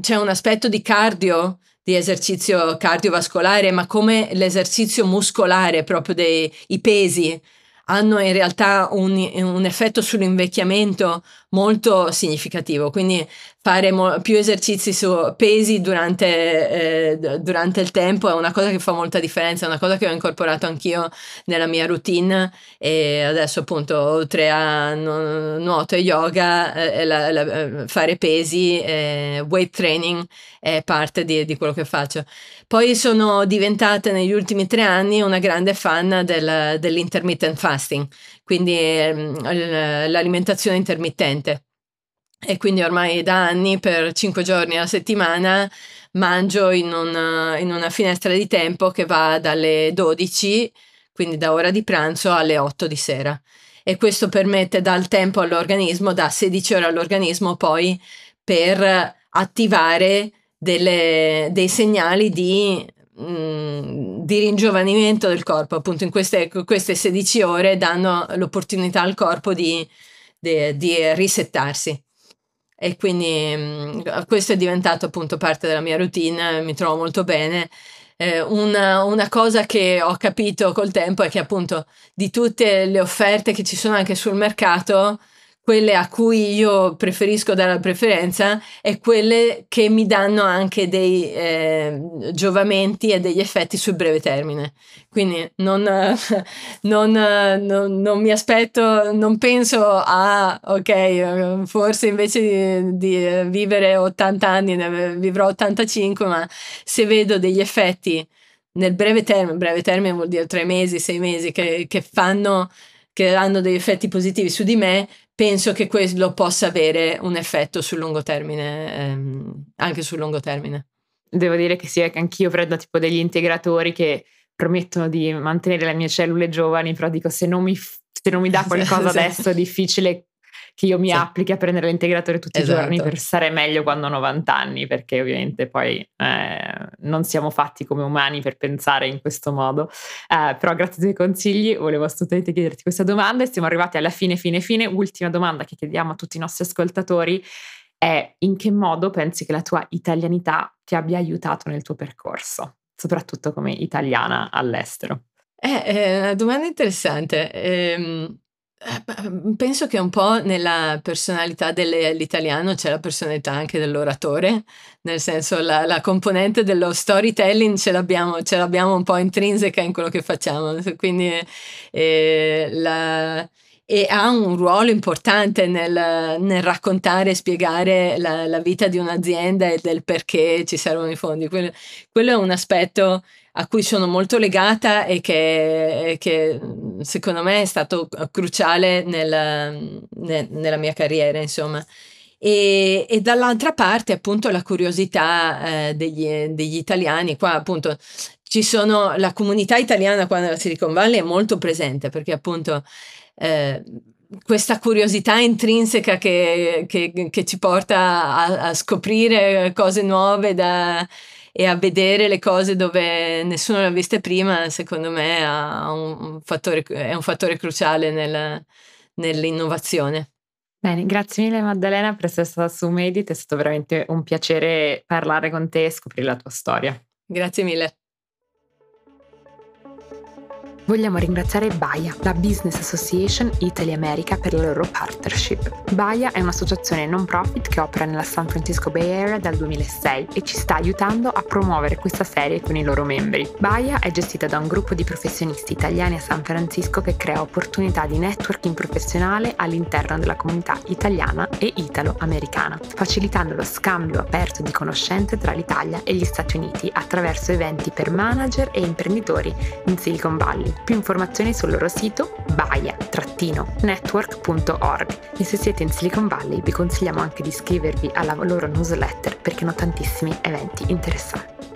c'è un aspetto di cardio di esercizio cardiovascolare, ma come l'esercizio muscolare, proprio dei pesi, hanno in realtà un, un effetto sull'invecchiamento molto significativo. Quindi fare mo- più esercizi su pesi durante, eh, durante, il tempo è una cosa che fa molta differenza, è una cosa che ho incorporato anch'io nella mia routine e adesso appunto oltre a nu- nuoto e yoga, eh, la, la, eh, fare pesi, eh, weight training è parte di, di, quello che faccio. Poi sono diventata negli ultimi tre anni una grande fan del, dell'intermittent fasting, quindi ehm, l'alimentazione intermittente e quindi ormai da anni per 5 giorni alla settimana mangio in una, in una, finestra di tempo che va dalle 12, quindi da ora di pranzo, alle 8 di sera. E questo permette dal tempo all'organismo, da 16 ore all'organismo poi per attivare delle, dei segnali di, mh, mm, di, ringiovanimento del corpo. Appunto in queste, queste 16 ore danno l'opportunità al corpo di, di, di risettarsi e quindi mh, mm, questo è diventato appunto parte della mia routine, mi trovo molto bene. Eh, una, una, cosa che ho capito col tempo è che appunto di tutte le offerte che ci sono anche sul mercato, quelle a cui io preferisco dare la preferenza e quelle che mi danno anche dei eh, giovamenti e degli effetti sul breve termine. Quindi non, non, non, non, mi aspetto, non penso a, ok, forse invece di, di vivere 80 anni ne vivrò 85, ma se vedo degli effetti nel breve termine, breve termine vuol dire tre mesi, sei mesi, che, che fanno che hanno degli effetti positivi su di me, penso che quello possa avere un effetto sul lungo termine, ehm, anche sul lungo termine. Devo dire che sì, che anch'io prendo tipo degli integratori che promettono di mantenere le mie cellule giovani, però dico se non mi, se non mi dà qualcosa adesso è difficile che io mi sì. applichi a prendere l'integratore tutti esatto. i giorni per stare meglio quando ho 90 anni, perché ovviamente poi eh, non siamo fatti come umani per pensare in questo modo. Eh, però grazie ai tuoi consigli volevo assolutamente chiederti questa domanda e siamo arrivati alla fine, fine, fine. Ultima domanda che chiediamo a tutti i nostri ascoltatori è in che modo pensi che la tua italianità ti abbia aiutato nel tuo percorso, soprattutto come italiana all'estero? Eh, è una domanda interessante. Ehm, eh, penso che un po' nella personalità dell'italiano c'è la personalità anche dell'oratore, nel senso la, la componente dello storytelling ce l'abbiamo, ce l'abbiamo, un po' intrinseca in quello che facciamo, quindi eh, la, e ha un ruolo importante nel, nel raccontare e spiegare la, la, vita di un'azienda e del perché ci servono i fondi. Quello, quello è un aspetto a cui sono molto legata e che, che secondo me è stato cruciale nel, ne, nella mia carriera, insomma. E, e, dall'altra parte appunto la curiosità eh, degli, degli, italiani, qua appunto ci sono, la comunità italiana qua nella Silicon Valley è molto presente perché appunto eh, questa curiosità intrinseca che, che, che ci porta a, a, scoprire cose nuove da, e a vedere le cose dove nessuno le ha viste prima, secondo me un, un fattore, è un fattore cruciale nel, nell'innovazione. Bene, grazie mille Maddalena per essere stata su Medit, è stato veramente un piacere parlare con te e scoprire la tua storia. Grazie mille. Vogliamo ringraziare Baia, la Business Association Italy America per la loro partnership. Baia è un'associazione non profit che opera nella San Francisco Bay Area dal 2006 e ci sta aiutando a promuovere questa serie con i loro membri. Baia è gestita da un gruppo di professionisti italiani a San Francisco che crea opportunità di networking professionale all'interno della comunità italiana e italo-americana, facilitando lo scambio aperto di conoscenze tra l'Italia e gli Stati Uniti attraverso eventi per manager e imprenditori in Silicon Valley più informazioni sul loro sito baia-network.org e se siete in Silicon Valley vi consigliamo anche di iscrivervi alla loro newsletter perché hanno tantissimi eventi interessanti.